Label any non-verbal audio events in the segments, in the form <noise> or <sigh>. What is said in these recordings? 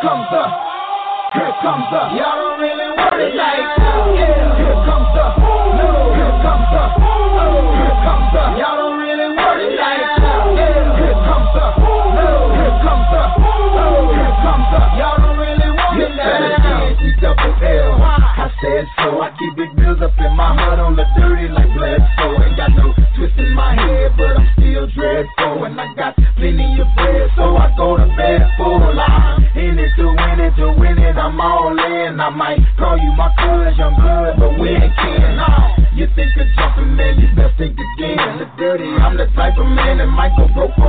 comes the, here comes the. Y'all don't really want it like that. Yeah. Here comes the, no. Here comes the, oh. Here comes the. Y'all don't really want it like that. Yeah. Here comes the, no. Here comes the, oh. Here comes the. Y'all don't really want it like that. Double L. I said so. I keep big bills up in my heart on the dirty like Bledsoe. Ain't got no twist in my head, but I'm still dreadful. And I got plenty of bread, so I'm all in. I might call you my cuz, young blood, but we ain't kin. Nah. You think of jumping, man, you best think again. The dirty, I'm the type of man that might go broke for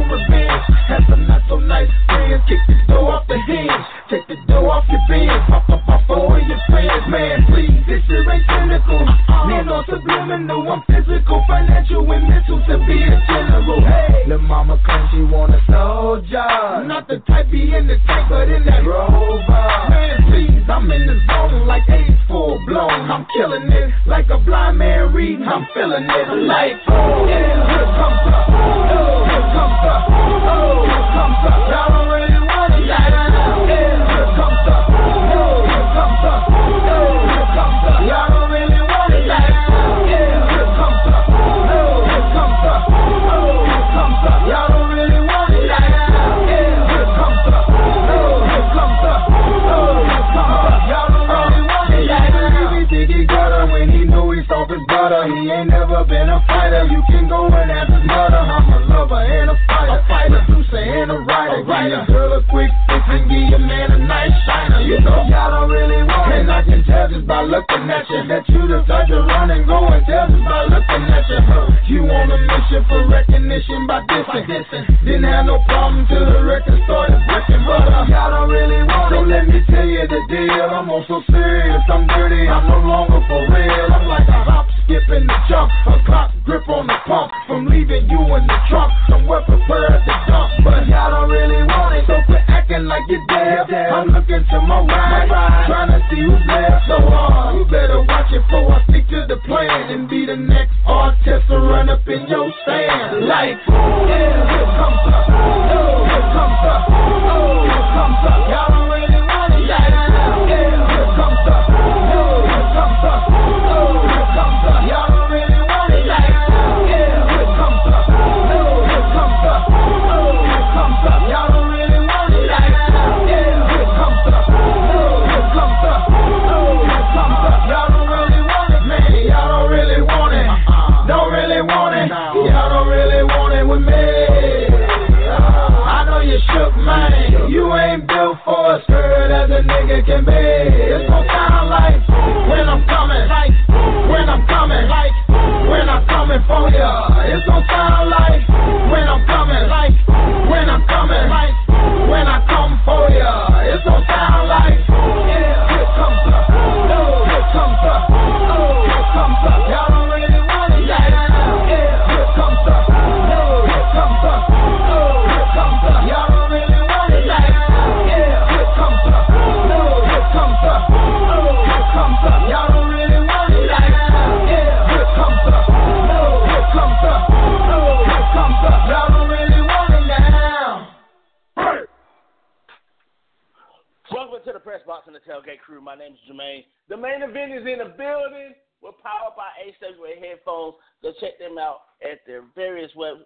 the press box and the tailgate crew. My name is Jermaine. The main event is in the building. We're powered by A Stage headphones. Go check them out at their various web,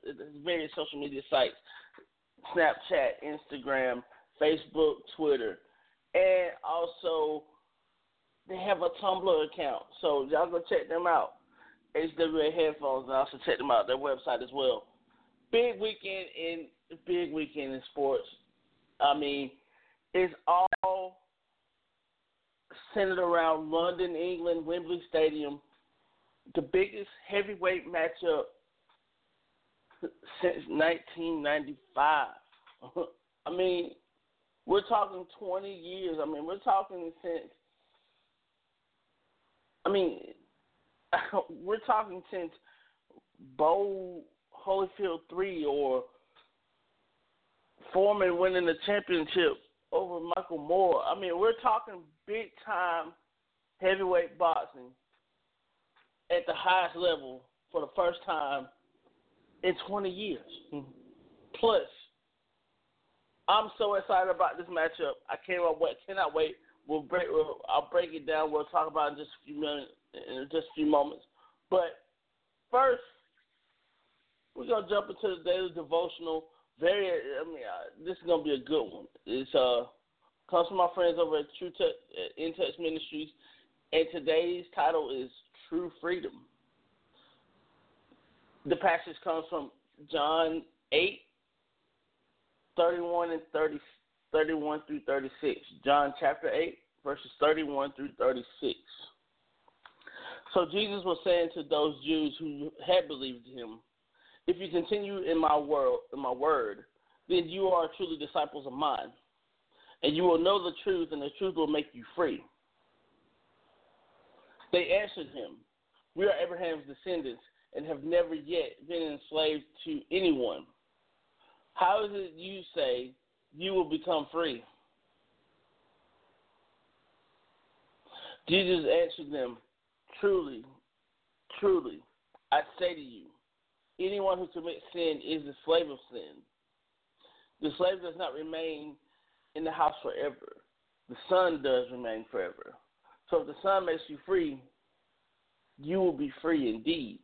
various social media sites: Snapchat, Instagram, Facebook, Twitter, and also they have a Tumblr account. So y'all go check them out. HWA headphones, and also check them out their website as well. Big weekend in big weekend in sports. I mean, it's all centered around London, England, Wembley Stadium, the biggest heavyweight matchup since 1995. <laughs> I mean, we're talking 20 years. I mean, we're talking since. I mean, <laughs> we're talking since Bowe Holyfield three or Foreman winning the championship over Michael Moorer. I mean, we're talking big time heavyweight boxing at the highest level for the first time in 20 years. Mm-hmm. Plus, I'm so excited about this matchup. I can't wait. Cannot wait. We'll break. We'll, I'll break it down. We'll talk about it in just a few minutes, in just a few moments. But first, we're gonna jump into the daily devotional. Very, I mean, uh, this is gonna be a good one. It's uh comes from my friends over at True Touch, In Touch Ministries, and today's title is True Freedom. The passage comes from John 8, 31 and 30, 31 through 36. John chapter 8, verses 31 through 36. So Jesus was saying to those Jews who had believed him, If you continue in my word, in my word, then you are truly disciples of mine, and you will know the truth, and the truth will make you free. They answered him, We are Abraham's descendants and have never yet been enslaved to anyone. How is it you say you will become free? Jesus answered them, Truly, truly, I say to you, anyone who commits sin is the slave of sin. The slave does not remain in the house forever. The son does remain forever. So if the son makes you free, you will be free indeed.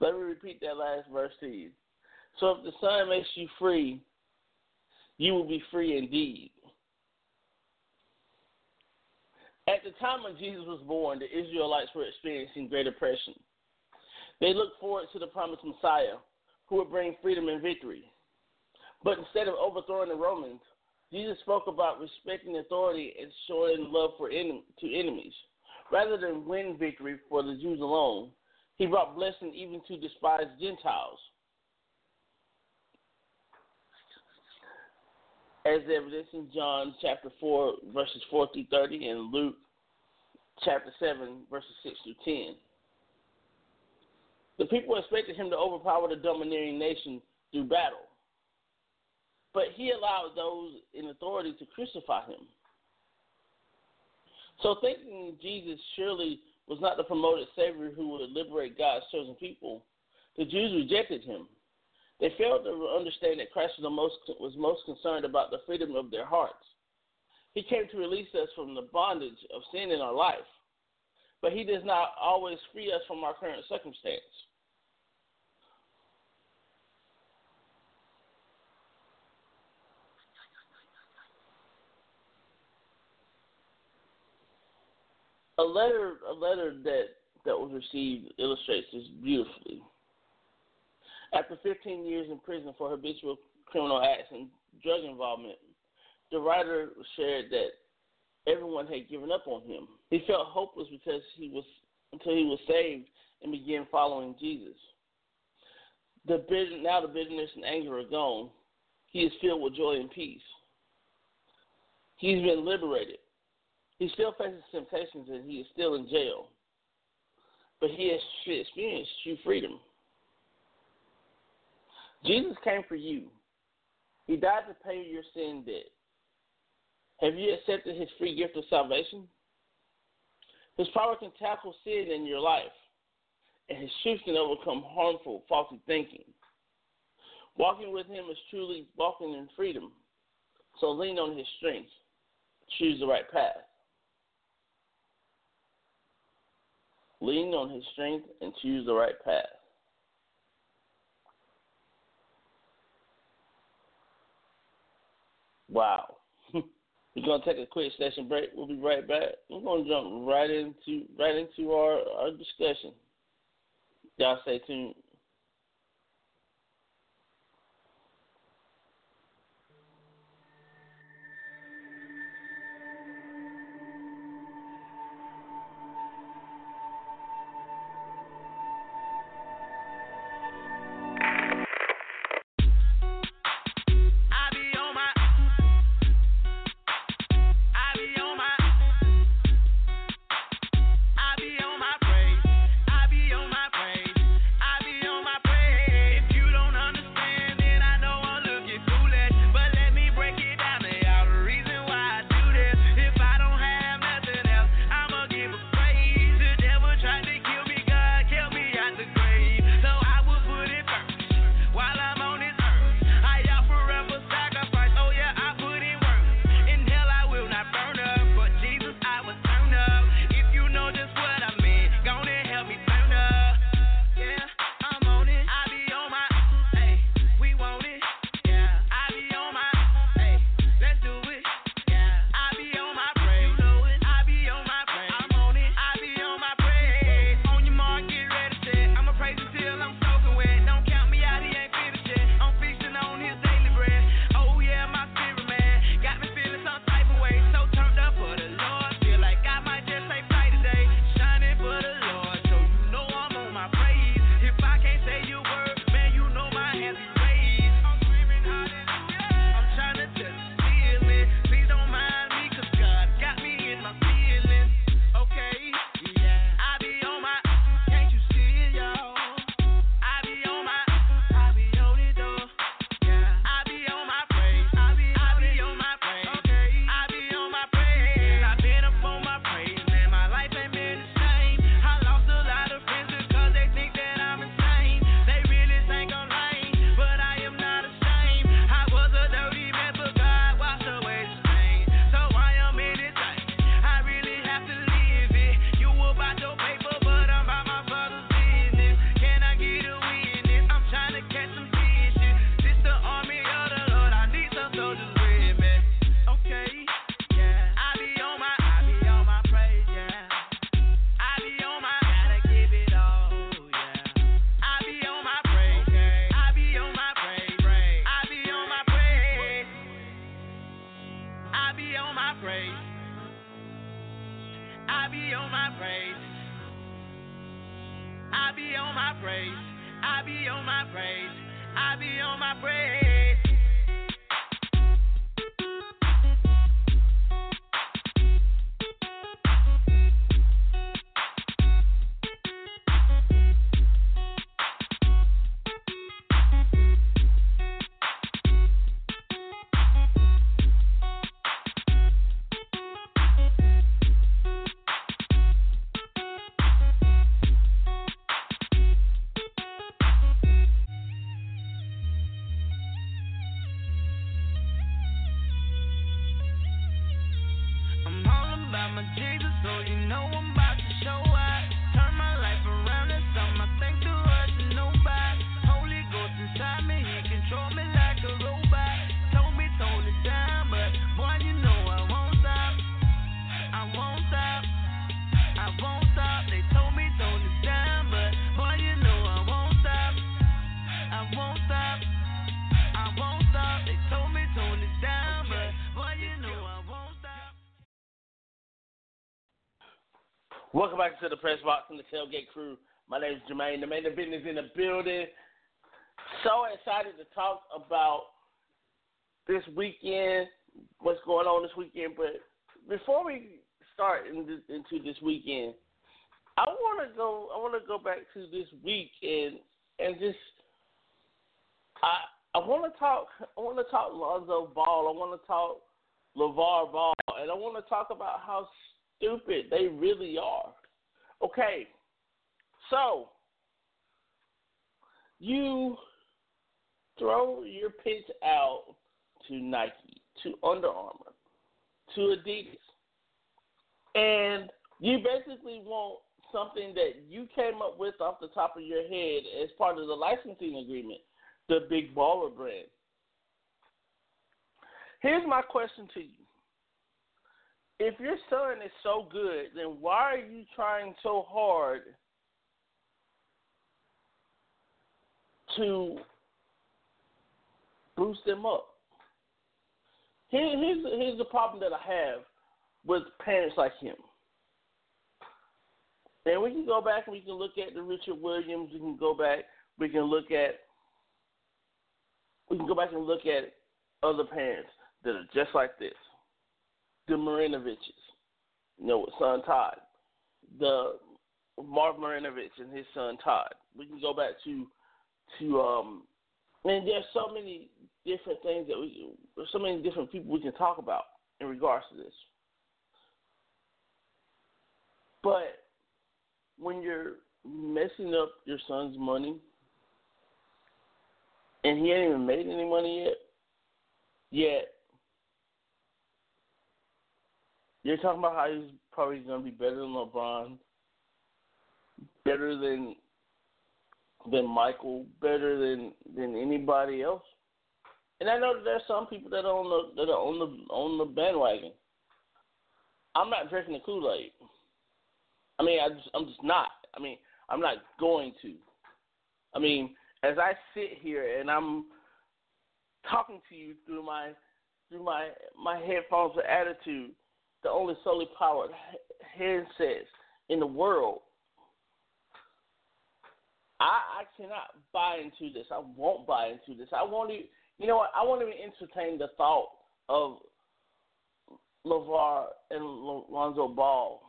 Let me repeat that last verse to you. So if the Son makes you free, you will be free indeed. At the time when Jesus was born, the Israelites were experiencing great oppression. They looked forward to the promised Messiah who would bring freedom and victory. But instead of overthrowing the Romans, Jesus spoke about respecting authority and showing love for en- to enemies. Rather than win victory for the Jews alone, he brought blessing even to despised Gentiles. As evidenced in John chapter 4, verses 4 through 30, and Luke chapter 7, verses 6 through 10. The people expected him to overpower the domineering nation through battle. But he allowed those in authority to crucify him. So, thinking Jesus surely was not the promoted Savior who would liberate God's chosen people, the Jews rejected him. They failed to understand that Christ was, most, was most concerned about the freedom of their hearts. He came to release us from the bondage of sin in our life, but He does not always free us from our current circumstance. a letter a letter that that was received illustrates this beautifully. After 15 years in prison for habitual criminal acts and drug involvement, the writer shared that everyone had given up on him. He felt hopeless because he was until he was saved and began following Jesus. The now the bitterness and anger are gone. He is filled with joy and peace. He's been liberated. He still faces temptations and he is still in jail. But he has experienced true freedom. Jesus came for you. He died to pay your sin debt. Have you accepted his free gift of salvation? His power can tackle sin in your life, and his truth can overcome harmful, faulty thinking. Walking with him is truly walking in freedom. So lean on his strength. Choose the right path. lean on his strength, and choose the right path. Wow. We're gonna take a quick session break. We'll be right back. We're gonna jump right into right into our, our discussion. Y'all stay tuned. Welcome back to the press box and the tailgate crew. My name is Jermaine. The main event is in the building. So excited to talk about this weekend, what's going on this weekend. But before we start in this, into this weekend, I want to go. I want to go back to this week and and just I I want to talk. I want to talk Lonzo Ball. I want to talk LaVar Ball, and I want to talk about how stupid they really are. Okay, so you throw your pitch out to Nike, to Under Armour, to Adidas, and you basically want something that you came up with off the top of your head as part of the licensing agreement, the Big Baller brand. Here's my question to you if your son is so good, then why are you trying so hard to boost him up? Here, here's here's the problem that I have with parents like him. And we can go back and we can look at the Richard Williams. We can go back. We can look at. We can go back and look at other parents that are just like this the Marinoviches, you know, with son Todd, the Marv Marinovich and his son Todd. We can go back to to um and there's so many different things that we there's so many different people we can talk about in regards to this. But when you're messing up your son's money and he ain't even made any money yet, yet You're talking about how he's probably going to be better than LeBron, better than than Michael, better than than anybody else. And I know that there's some people that are on the that are on the on the bandwagon. I'm not drinking the Kool Aid. I mean, I just, I'm just not. I mean, I'm not going to. I mean, as I sit here and I'm talking to you through my through my my headphones with attitude, the only solely powered handsets in the world. I, I cannot buy into this. I won't buy into this. I won't even, you know what? I won't even entertain the thought of LaVar and Lonzo Ball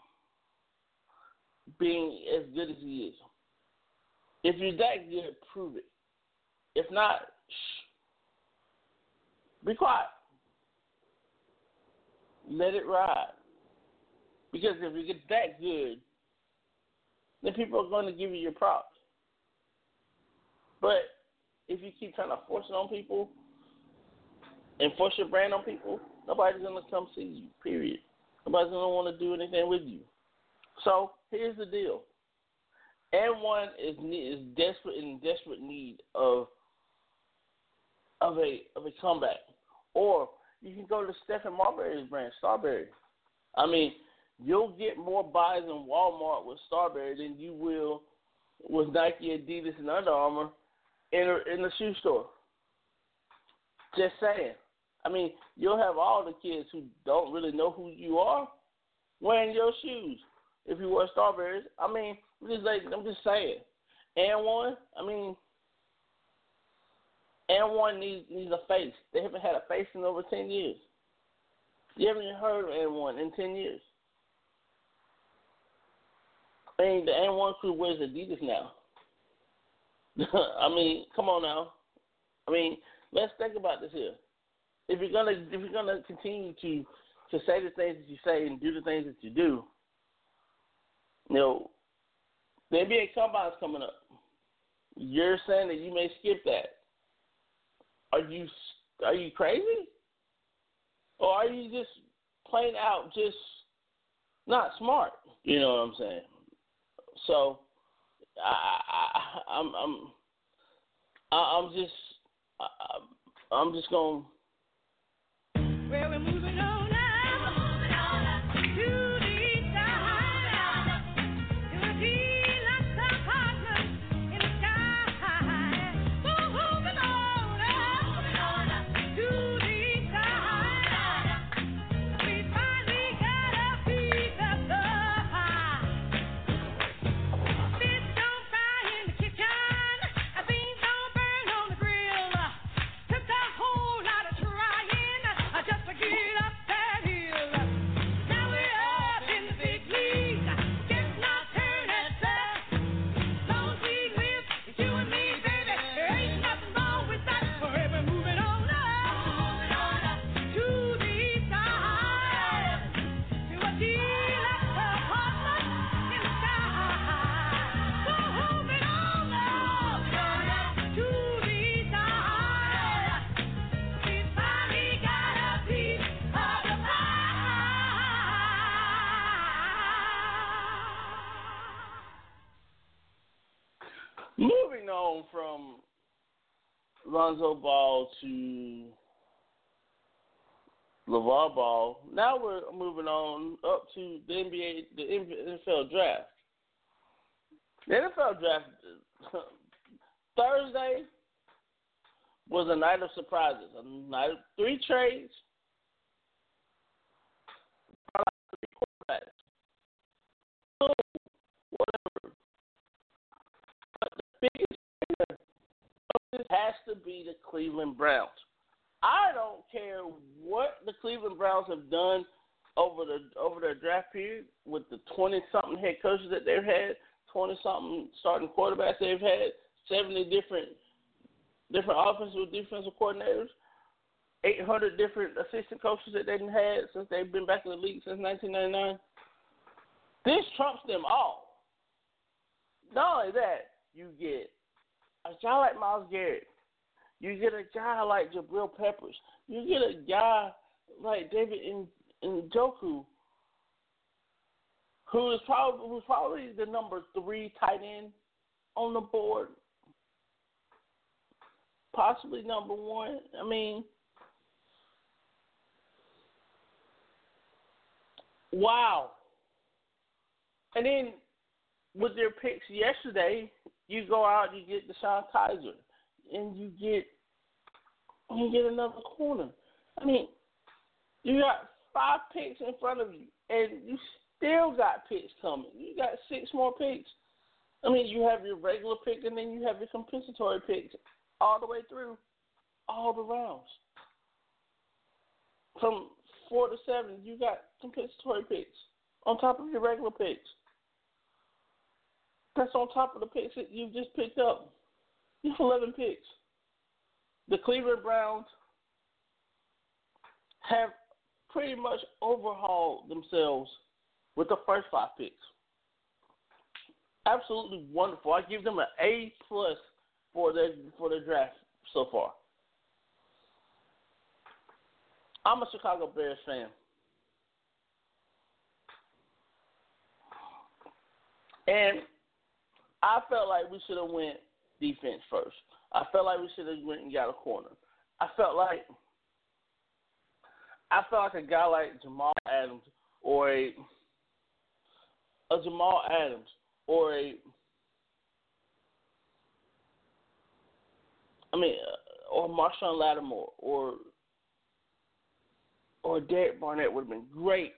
being as good as he is. If you're that good, prove it. If not, shh. Be quiet let it ride. Because if you get that good, then people are going to give you your props. But if you keep trying to force it on people and force your brand on people, nobody's going to come see you, period. Nobody's going to want to do anything with you. So here's the deal. And one is is desperate in desperate need of of a of a comeback, or you can go to Stephon Marbury's brand, Starbury. I mean, you'll get more buys in Walmart with Starbury than you will with Nike, Adidas, and Under Armour in a, in the shoe store. Just saying. I mean, you'll have all the kids who don't really know who you are wearing your shoes if you wear Starburys. I mean, I'm just like I'm just saying. And one, I mean, and one needs needs a face. They haven't had a face in over ten years. You haven't heard of anyone in ten years. I mean, the and one crew wears Adidas now. <laughs> I mean, come on now. I mean, let's think about this here. If you're gonna if you're gonna continue to to say the things that you say and do the things that you do, you know, the NBA combine's coming up. You're saying that you may skip that. Are you are you crazy? Or are you just plain out just not smart? You know what I'm saying? So I, I I'm I'm I'm just I, I'm just going Well, Lonzo Ball to LaVar Ball. Now we're moving on up to the NBA, the NFL draft. The NFL draft <laughs> Thursday was a night of surprises. A night of three trades. Has to be the Cleveland Browns. I don't care what the Cleveland Browns have done over the over their draft period with the twenty something head coaches that they've had, twenty something starting quarterbacks they've had, seventy different different offensive defensive coordinators, eight hundred different assistant coaches that they've had since they've been back in the league since nineteen ninety nine. This trumps them all. Not only that, you get a guy like Myles Garrett. You get a guy like Jabril Peppers. You get a guy like David in Njoku, who is probably who's probably the number three tight end on the board, possibly number one. I mean, wow. And then with their picks yesterday, you go out, you get DeShone Kizer, and you get you get another corner. I mean, you got five picks in front of you, and you still got picks coming. You got six more picks. I mean, you have your regular pick, and then you have your compensatory picks all the way through all the rounds. From four to seven, you got compensatory picks on top of your regular picks. That's on top of the picks that you've just picked up. You have 11 picks. The Cleveland Browns have pretty much overhauled themselves with the first five picks. Absolutely wonderful. I give them an A plus for their for their draft so far. I'm a Chicago Bears fan. And I felt like we should have went defense first. I felt like we should have went and got a corner. I felt like I felt like a guy like Jamal Adams or a a Jamal Adams or a I mean uh, or Marshon Lattimore or or Derek Barnett would have been great.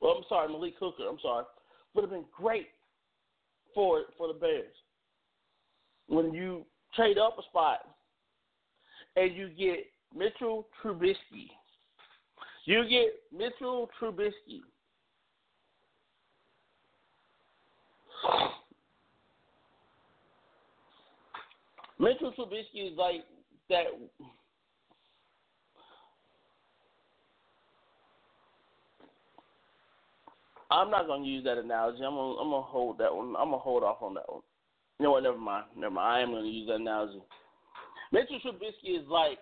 Well, I'm sorry, Malik Hooker. I'm sorry, would have been great for for the Bears. when you trade up a spot and you get Mitchell Trubisky. You get Mitchell Trubisky. <sighs> Mitchell Trubisky is like that. I'm not gonna use that analogy. I'm gonna I'm gonna hold that one. I'm gonna hold off on that one. You know what? Never mind. Never mind. I am gonna use that analogy. Mitchell Trubisky is like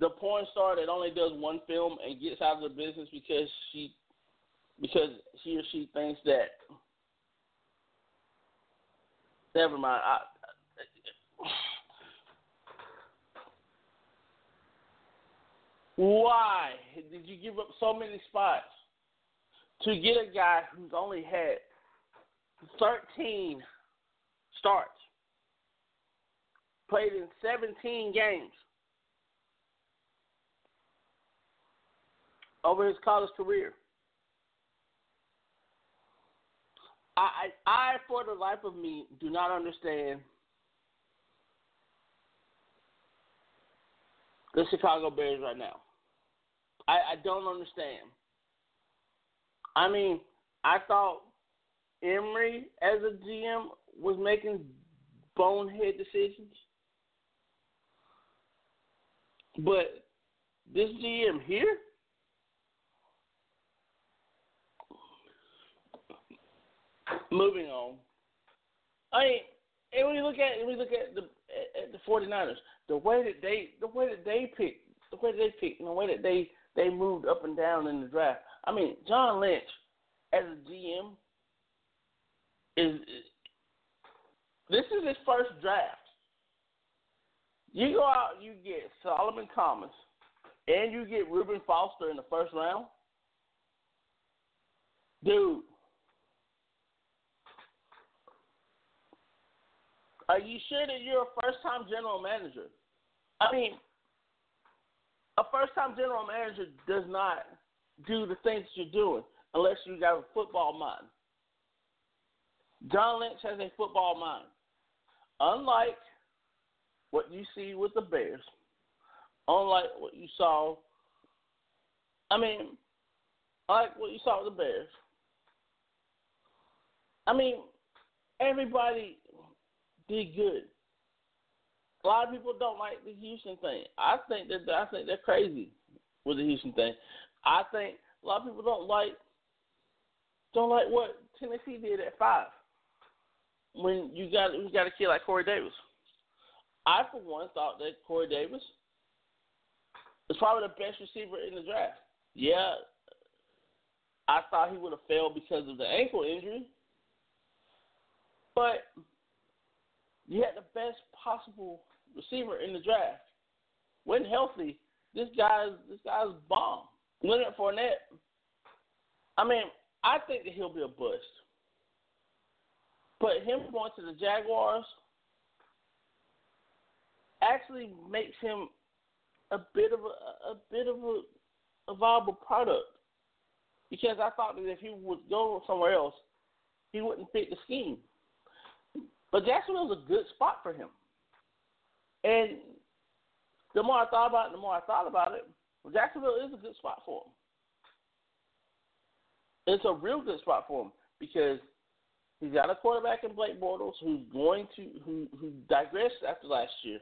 the porn star that only does one film and gets out of the business because she because he or she thinks that. Never mind. I, <sighs> why did you give up so many spots to get a guy who's only had 13 starts, played in 17 games over his college career? I, I, I, for the life of me, do not understand the Chicago Bears right now. I, I don't understand. I mean, I thought Emery as a GM was making bonehead decisions. But this GM here, moving on. I mean, and when you look at when you look at the at the 49ers, the way that they the way that they pick, the way that they pick, and the way that they they moved up and down in the draft. I mean, John Lynch as a GM is this is his first draft. You go out, you get Solomon Thomas, and you get Reuben Foster in the first round. Dude, are you sure that you're a first time general manager? I mean, a first time general manager does not do the things you're doing unless you got a football mind. John Lynch has a football mind. Unlike what you see with the Bears, unlike what you saw, I mean, like what you saw with the Bears. I mean, everybody did good. A lot of people don't like the Houston thing. I think that I think they're crazy with the Houston thing. I think a lot of people don't like don't like what Tennessee did at five when you got you got a kid like Corey Davis. I for one thought that Corey Davis was probably the best receiver in the draft. Yeah, I thought he would have failed because of the ankle injury, but you had the best possible receiver in the draft. When healthy, this guy's this guy's bomb. Leonard Fournette. I mean, I think that he'll be a bust. But him going to the Jaguars actually makes him a bit of a, a bit of a, a viable product. Because I thought that if he would go somewhere else, he wouldn't fit the scheme. But Jacksonville's a good spot for him. And the more I thought about it, the more I thought about it, Jacksonville is a good spot for him. It's a real good spot for him because he's got a quarterback in Blake Bortles who's going to who who digressed after last year.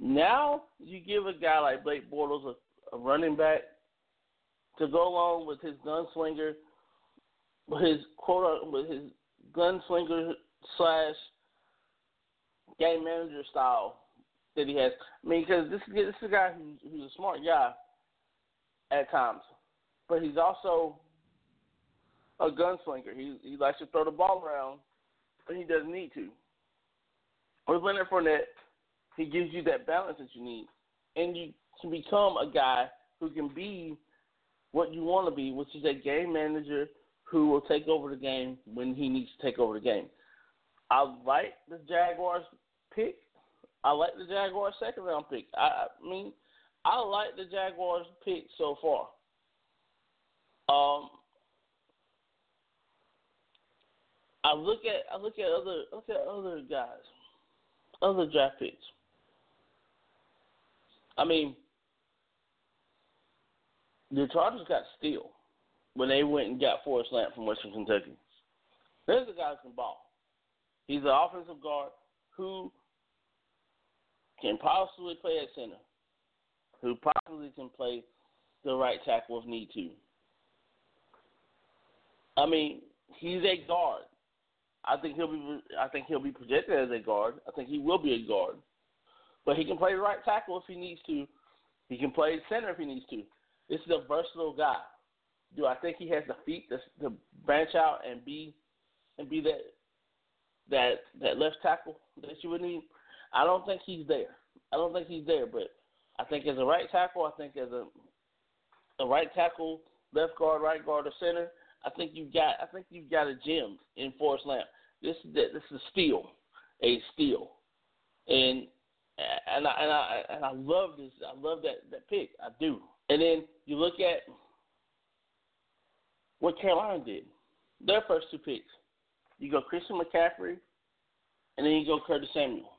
Now you give a guy like Blake Bortles a, a running back to go along with his gunslinger, with his quote with his gunslinger slash game manager style that he has. I mean, because this is this is a guy who's, who's a smart guy at times, but he's also a gunslinger. He he likes to throw the ball around, but he doesn't need to. With Leonard Fournette, he gives you that balance that you need, and you can become a guy who can be what you want to be, which is a game manager who will take over the game when he needs to take over the game. I like the Jaguars pick. I like the Jaguars second round pick. I, I mean, I like the Jaguars pick so far. Um, I look at I look at other look at other guys, other draft picks. I mean, the Chargers got steal when they went and got Forrest Lamp from Western Kentucky. There's a guy who can ball. He's an offensive guard who can possibly play at center, who possibly can play the right tackle if need to. I mean, he's a guard. I think he'll be. I think he'll be projected as a guard. I think he will be a guard, but he can play right tackle if he needs to. He can play center if he needs to. This is a versatile guy. Do I think he has the feet to, to branch out and be and be that that that left tackle that you would need? I don't think he's there. I don't think he's there, but I think as a right tackle, I think as a a right tackle, left guard, right guard, or center, I think you've got I think you've got a gem in Forrest Lamp. This is this is a steal, a steal, and and I and I and I love this. I love that that pick. I do. And then you look at what Carolina did. Their first two picks. You go Christian McCaffrey, and then you go Curtis Samuel.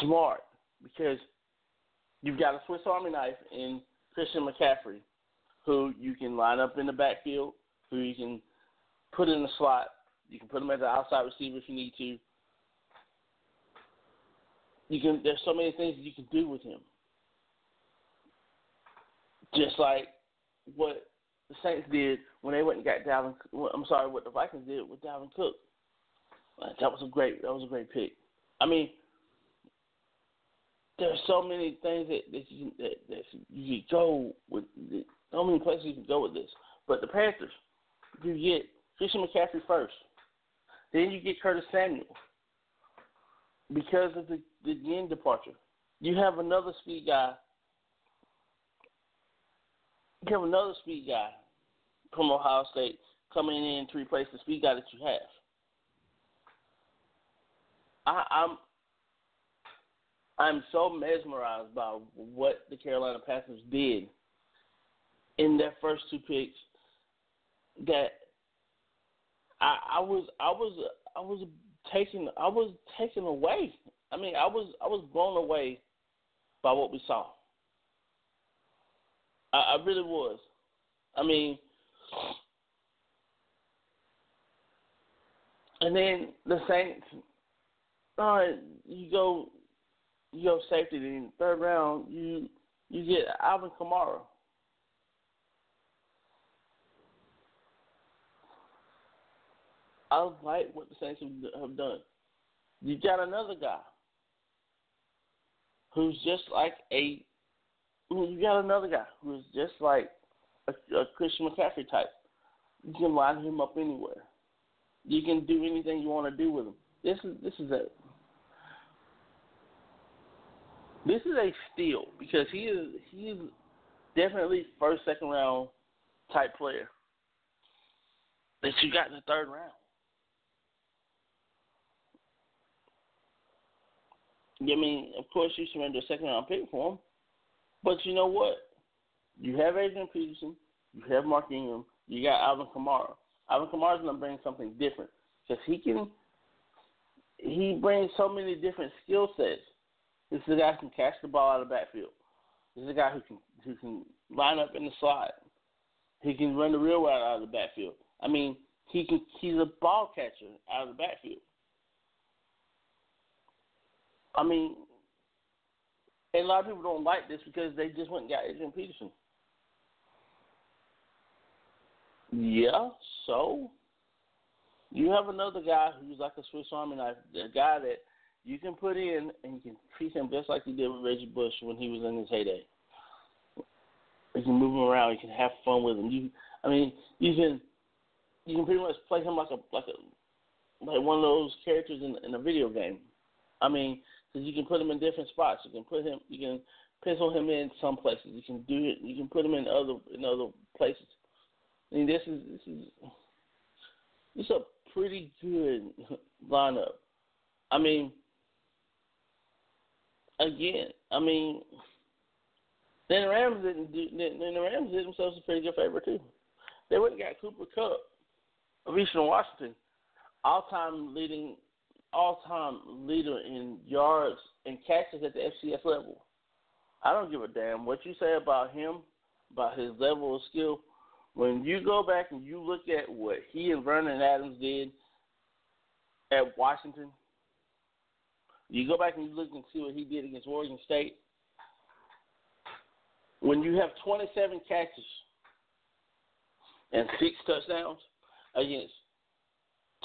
Smart because you've got a Swiss Army knife in Christian McCaffrey, who you can line up in the backfield, who you can put in the slot. You can put him as an outside receiver if you need to. You can. There's so many things you can do with him. Just like what the Saints did when they went and got Dalvin. I'm sorry, what the Vikings did with Dalvin Cook. That was a great. That was a great pick. I mean, there's so many things that that you that, that you can go with. So many places you can go with this. But the Panthers, you get Christian McCaffrey first, then you get Curtis Samuel because of the the Yen departure. You have another speed guy. You have another speed guy from Ohio State coming in to replace the speed guy that you have. I, I'm I'm so mesmerized by what the Carolina Panthers did in their first two picks that I, I was I was I was taken I was taken away. I mean I was I was blown away by what we saw. I, I really was. I mean and then the Saints uh, you go you go safety then third round you you get Alvin Kamara. I like what the Saints have done. You got another guy who's just like a. You got another guy who's just like a, a Christian McCaffrey type. You can line him up anywhere. You can do anything you want to do with him. This is this is a this is a steal because he is he is definitely first second round type player that you got in the third round. I mean, of course, you surrender a second round pick for him, but you know what? You have Adrian Peterson, you have Mark Ingram, you got Alvin Kamara. Alvin Kamara's gonna bring something different because he can. He brings so many different skill sets. This is a guy who can catch the ball out of the backfield. This is a guy who can who can line up in the slot. He can run the real route out of the backfield. I mean, he can. He's a ball catcher out of the backfield. I mean, and a lot of people don't like this because they just went and got Adrian Peterson. Yeah, so you have another guy who's like a Swiss Army knife, a guy that you can put in and you can treat him just like you did with Reggie Bush when he was in his heyday. You can move him around. You can have fun with him. You, I mean, you can you can pretty much play him like a like a like one of those characters in in a video game. I mean, because you can put him in different spots. You can put him. You can pencil him in some places. You can do it. You can put him in other in other places. I mean, this is this is this is a pretty good <laughs> lineup. I mean, again, I mean, then the Rams didn't do. Then the Rams did themselves a pretty good favor too. They went and got Cooper Kupp of Eastern Washington, all time leading all time leader in yards and catches at the FCS level. I don't give a damn what you say about him, about his level of skill. When you go back and you look at what he and Vernon Adams did at Washington, you go back and you look and see what he did against Oregon State. When you have 27 catches and six touchdowns against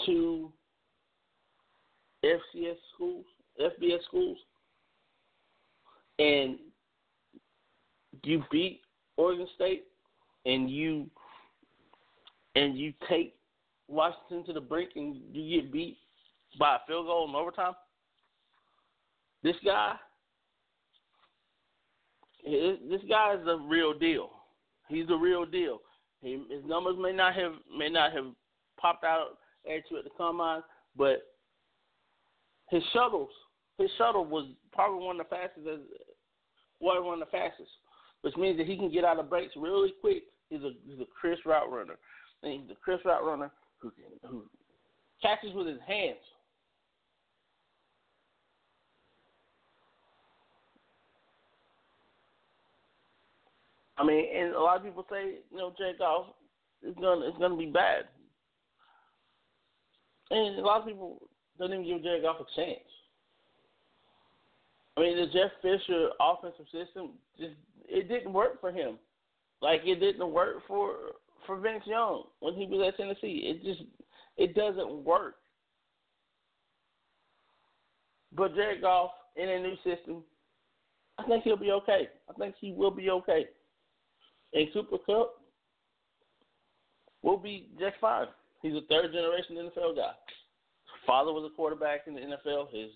two FCS schools, FBS schools, and you beat Oregon State, and you and you take Washington to the brink, and you get beat by a field goal in overtime. This guy, this guy is the real deal. He's the real deal. He, his numbers may not have may not have popped out at you at the combine, but his shuttles, his shuttle was probably one of the fastest, as well, one of the fastest, which means that he can get out of breaks really quick. He's a he's a crisp route runner, and he's a crisp route runner who can, who catches with his hands. I mean, and a lot of people say, you know, Jared Goff is gonna it's gonna be bad, and a lot of people don't even give Jared Goff a chance. I mean, the Jeff Fisher offensive system just it didn't work for him, like it didn't work for for Vince Young when he was at Tennessee. It just it doesn't work. But Jared Goff in a new system, I think he'll be okay. I think he will be okay. And Cooper Kupp will be just fine. He's a third generation NFL guy. Father was a quarterback in the NFL. His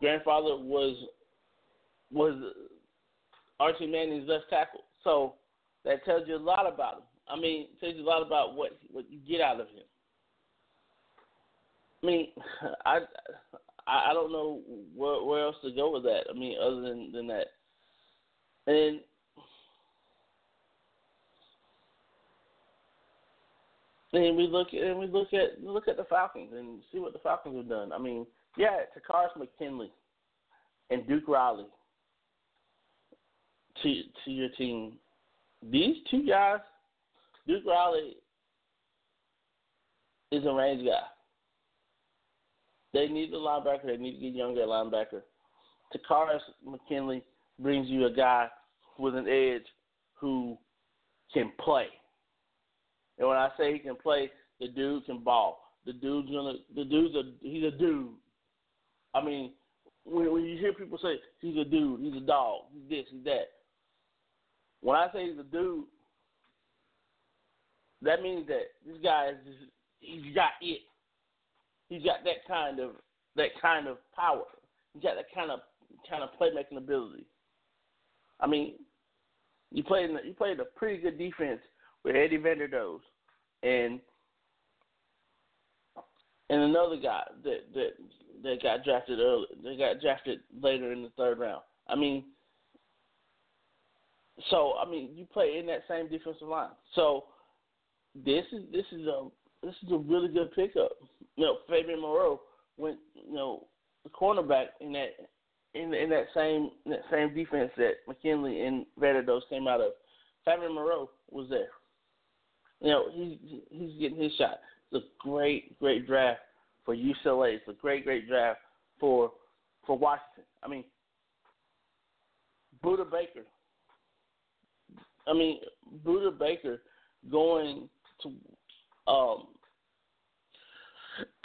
grandfather was was Archie Manning's left tackle. So that tells you a lot about him. I mean, it tells you a lot about what what you get out of him. I mean, I I don't know where where else to go with that. I mean, other than than that, and and we look at and we look at look at the Falcons and see what the Falcons have done. I mean, yeah, Takkarist McKinley and Duke Riley to to your team. These two guys, Duke Riley is a range guy. They need a linebacker. They need to get younger linebacker. Takkarist McKinley brings you a guy with an edge who can play. And when I say he can play, the dude can ball. The dude's gonna. The dude's a. He's a dude. I mean, when when you hear people say he's a dude, he's a dog, he's this, he's that. When I say he's a dude, that means that this guy is he's got it. He's got that kind of that kind of power. He's got that kind of kind of playmaking ability. I mean, you played you played a pretty good defense with Eddie Vanderdoes and and another guy that that that got drafted early. They got drafted later in the third round. I mean, so I mean, you play in that same defensive line. So this is this is a this is a really good pickup. You know, Fabian Moreau went you know the cornerback in that in in that same in that same defense that McKinley and Vanderdoes came out of. Fabian Moreau was there. You know, he's he's getting his shot. It's a great, great draft for UCLA. It's a great, great draft for for Washington. I mean, Budda Baker. I mean, Budda Baker going to um <coughs>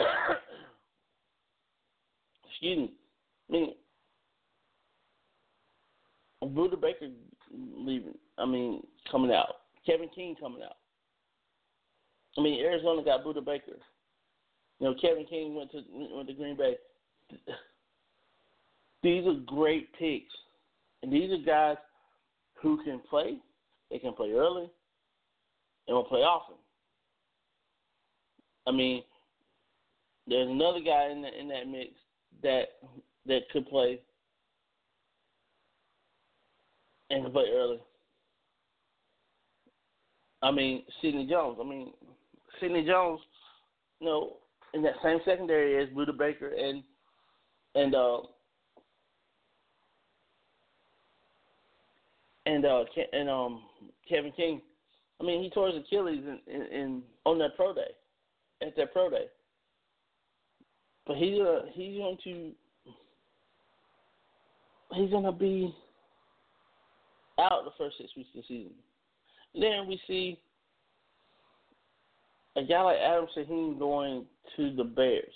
excuse me. I mean, Budda Baker leaving. I mean, coming out. Kevin King coming out. I mean, Arizona got Budda Baker. You know, Kevin King went to went to Green Bay. These are great picks, and these are guys who can play. They can play early, and will play often. I mean, there's another guy in the, in that mix that that could play and can play early. I mean, Sidney Jones. I mean, Sidney Jones, you know, in that same secondary as Budda Baker and and uh and uh and um Kevin King. I mean, he tore his Achilles in, in, in on that pro day, at that pro day. But he's uh he's going to he's gonna be out the first six weeks of the season. Then we see a guy like Adam Shaheen going to the Bears.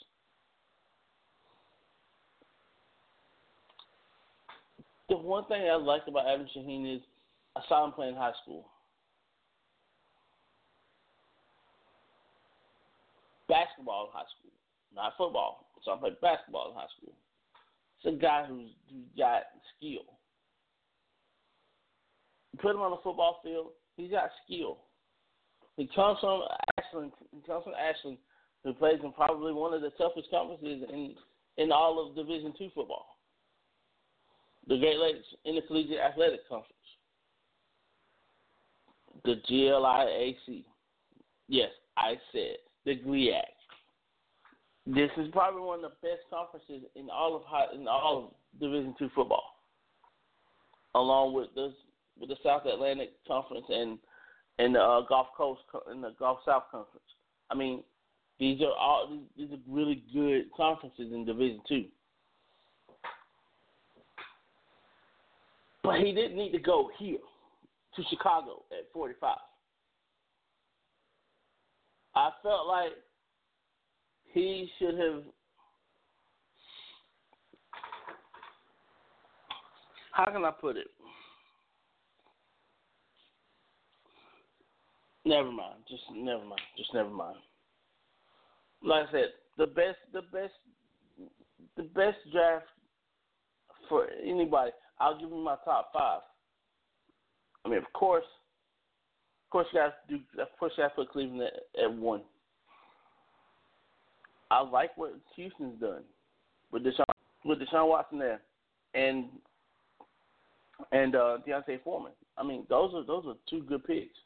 The one thing I liked about Adam Shaheen is I saw him play in high school. Basketball in high school, not football. So I played basketball in high school. It's a guy who's, who's got skill. Put him on the football field, he's got skill. He comes from Ashland. He comes from Ashland, who plays in probably one of the toughest conferences in in all of Division Two football, the Great Lakes Intercollegiate Athletic Conference, the GLIAC. Yes, I said the GLIAC. This is probably one of the best conferences in all of high, in all of Division Two football, along with the with the South Atlantic Conference and and the uh, Gulf Coast Co- and the Gulf South Conference. I mean, these are all these are really good conferences in Division Two. But he didn't need to go here to Chicago at 45. I felt like he should have. How can I put it? Never mind. Just never mind. Just never mind. Like I said, the best, the best, the best draft for anybody. I'll give you my top five. I mean, of course, of course, you guys do. Of course, you guys put Cleveland at, at one. I like what Houston's done with Deshaun with Deshaun Watson there, and and uh, D'Onta Foreman. I mean, those are those are two good picks.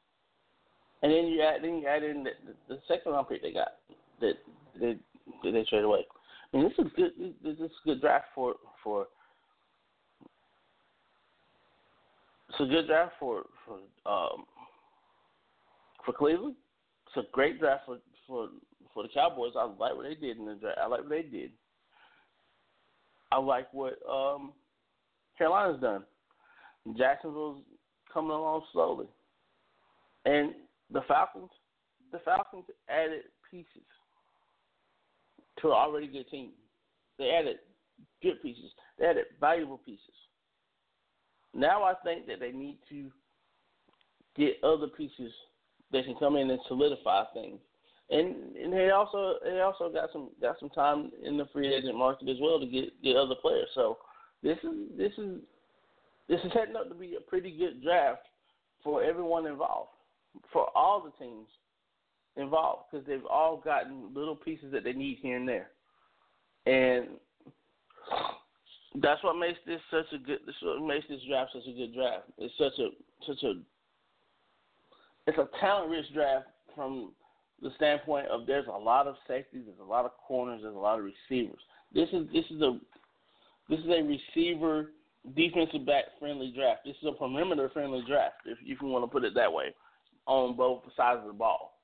And then you add then you add in the, the, the second round pick they got that they that they traded away. I mean, this is good. This is a good draft for for. It's a good draft for for um for Cleveland. It's a great draft for for for the Cowboys. I like what they did in the draft. I like what they did. I like what um Carolina's done. Jacksonville's coming along slowly, and the Falcons, the Falcons added pieces to an already good team. They added good pieces. They added valuable pieces. Now I think that they need to get other pieces that can come in and solidify things. And and they also they also got some got some time in the free agent market as well to get get other players. So this is this is this is setting up to be a pretty good draft for everyone involved, for all the teams involved, because they've all gotten little pieces that they need here and there, and that's what makes this such a good. This what makes this draft such a good draft. It's such a such a it's a talent rich draft from the standpoint of there's a lot of safeties, there's a lot of corners, there's a lot of receivers. This is this is a this is a receiver defensive back friendly draft. This is a perimeter friendly draft, if if you want to put it that way, on both sides of the ball.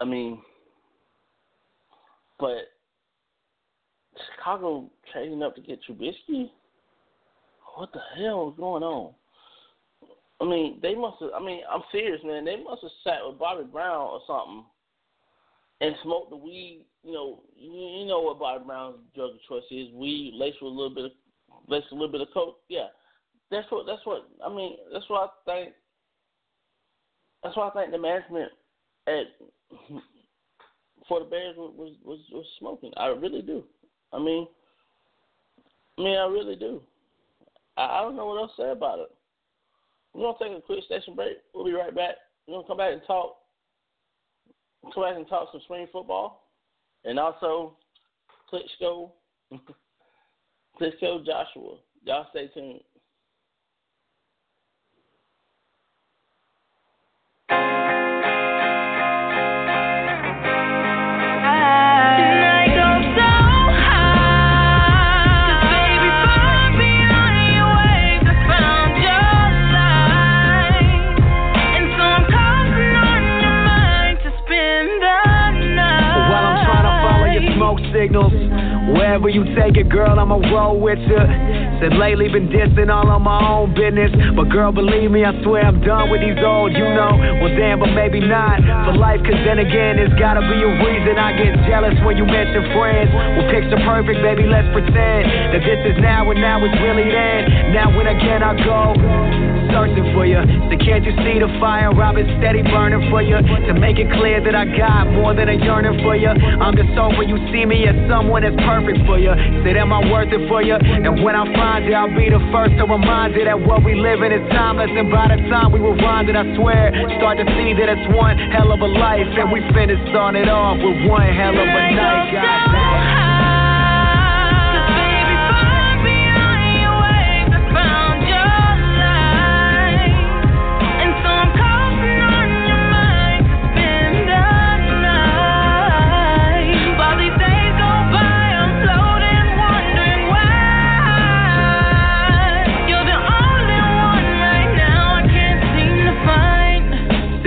I mean, but Chicago trading up to get Trubisky. What the hell is going on? I mean, they must have. I mean, I'm serious, man. They must have sat with Bobby Brown or something and smoked the weed. You know, you, you know what Bobby Brown's drug of choice is: weed laced with a little bit of laced with a little bit of coke. Yeah, that's what. That's what. I mean, that's what I think. That's why I think the management at for the Bears was was was, smoking. I really do. I mean, I mean, I really do. I, I don't know what else to say about it. We're gonna take a quick station break. We'll be right back. We're gonna come back and talk. Come back and talk some spring football, and also Klitschko, <laughs> Klitschko Joshua. Y'all stay tuned. Said lately been dissing all on my own business. But girl, believe me, I swear I'm done with these old, you know. Well, damn, but maybe not. For life, cause then again, there's gotta be a reason I get jealous when you mention friends. Well, picture perfect, baby, let's pretend that this is now and now it's really then. Now, when again I go searching for you. So can't you see the fire? Been steady burning for you. To make it clear that I got more than a yearning for you. I'm just hoping you see me as someone that's perfect for you. Say, am I worth it for you? And when I find you, I'll be the first to remind you that what we live in is timeless. And by the time we rewind it, I swear, start to see that it's one hell of a life. And we finished on it off with one hell of a night. Goddamn.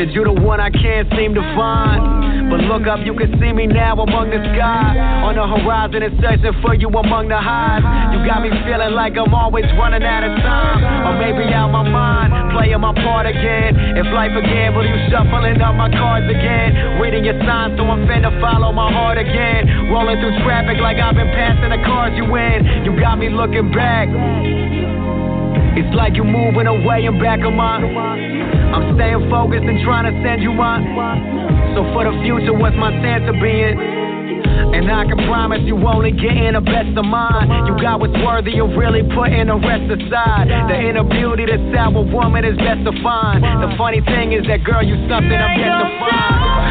Said you the one I can't seem to find. But look up, you can see me now among the sky. On the horizon and searching for you among the highs. You got me feeling like I'm always running out of time. Or maybe out my mind, playing my part again. If life again, will you shuffling up my cards again? Reading your signs, so I'm finna follow my heart again. Rolling through traffic like I've been passing the cars you in. You got me looking back. It's like you're moving away and back of my. I'm staying focused and trying to send you my. So for the future, what's my sense of being? And I can promise you only getting the best of mine. You got what's worthy of really putting the rest aside. The inner beauty that's our woman is best to find. The funny thing is that girl, you something I'm yet to find.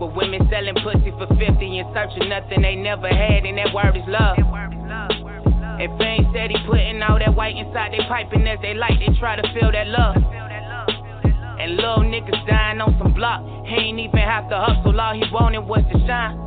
With women selling pussy for 50 and searching nothing they never had, and that word is love. And Fame said he putting all that white inside they piping as they light, they try to feel that love. And little niggas dying on some block. He ain't even have to hustle, all he wanted was to shine.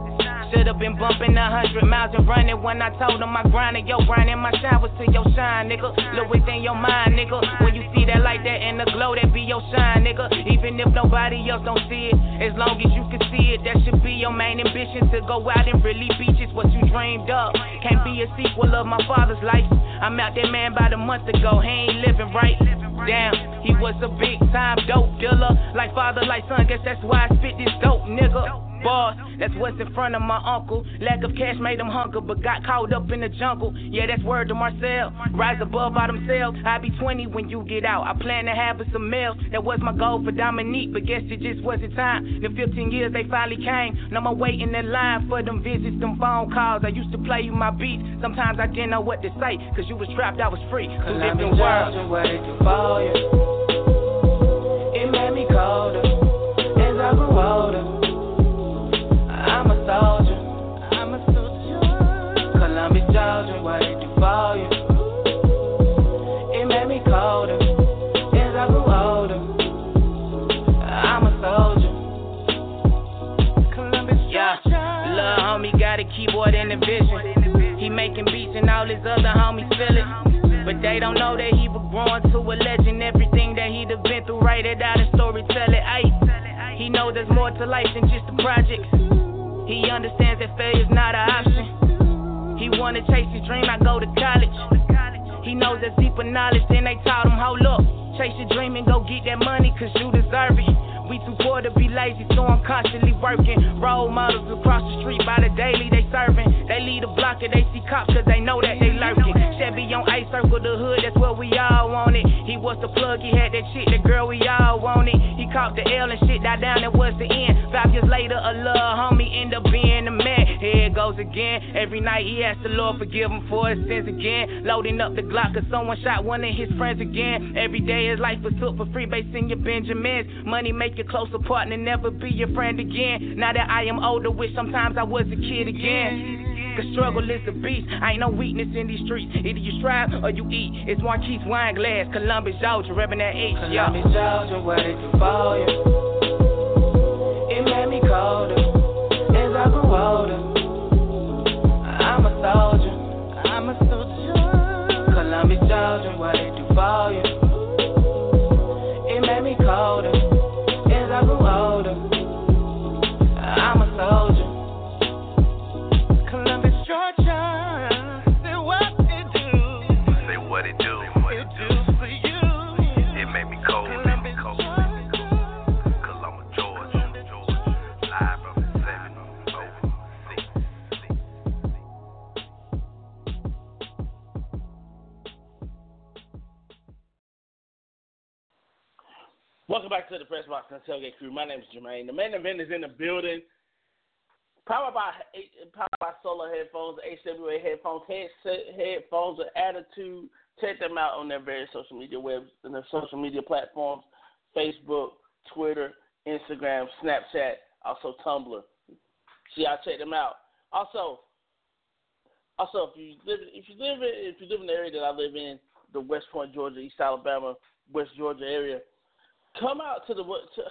Should've been bumping a hundred miles and running when I told him I grinded. Yo, grinding my shine was to your shine, nigga. Look within your mind, nigga. When you see that light, that in the glow, that be your shine, nigga. Even if nobody else don't see it, as long as you can see it, that should be your main ambition to go out and really be just what you dreamed of. Can't be a sequel of my father's life. I'm out that man about a month ago, he ain't living right. Damn, he was a big time dope dealer. Like father, like son, guess that's why I spit this dope, nigga. Boss, that's what's in front of my uncle. Lack of cash made him hunker, but got caught up in the jungle. Yeah, that's word to Marcel. Rise above by themselves. I'll be 20 when you get out. I plan to have us some males. That was my goal for Dominique, but guess it just wasn't time. The 15 years they finally came. No more waiting in line for them visits, them phone calls. I used to play you my beats. Sometimes I didn't know what to say, cause you was trapped, I was free. Two different worlds. What it do for you? It made me colder as I grew older. I'm a soldier. I'm a soldier. Columbus, Georgia, what it do for you? It made me colder as I grew older. I'm a soldier. Columbus, Yeah, little homie got a keyboard and a vision. He making beats and all his other homies feel it. But they don't know that he was growing to a legend. Everything that he'd have been through, write it out and storytell it. Ayy, he knows there's more to life than just the projects. He understands that failure's not an option. He wanna chase his dream, I go to college. He knows there's deeper knowledge than they taught him. Hold up, chase your dream and go get that money, cause you deserve it. We too poor to be lazy, so I'm constantly working. Role models across the street by the daily they serving. They lead a block and they see cops cause they know that they lurking. Chevy on ice circle the hood, that's where we all want it. He was the plug, he had that shit, the girl we all wanted. He caught the L and shit died down, it was the end. Five years later, a little homie end up being the man. Here it goes again. Every night he asks the Lord forgive him for his sins again. Loading up the Glock cause someone shot one of his friends again. Every day his life was took for free, basing your Benjamins. Money make you closer partner, never be your friend again. Now that I am older, wish sometimes I was a kid again. Cause struggle is a beast. I ain't no weakness in these streets. Either you strive or you eat. It's Marquise Wine Glass, Columbus, Georgia, reppin' that H, yo. Columbus, Georgia, what it do for you? It made me colder as I grew older. I'm a soldier. I'm a soldier. Columbus, Georgia, what it do for you? It made me colder as I grew older. I'm a soldier. Welcome back to the Press Box and Tailgate Crew. My name is Jermaine. The main event is in the building. Powered by powered by Solar Headphones, HWA Headphones, headset headphones with attitude. Check them out on their various social media webs and their social media platforms: Facebook, Twitter, Instagram, Snapchat, also Tumblr. See, y'all check them out. Also, also if you live if you live in if you live in the area that I live in, the West Point, Georgia, East Alabama, West Georgia area, come out to the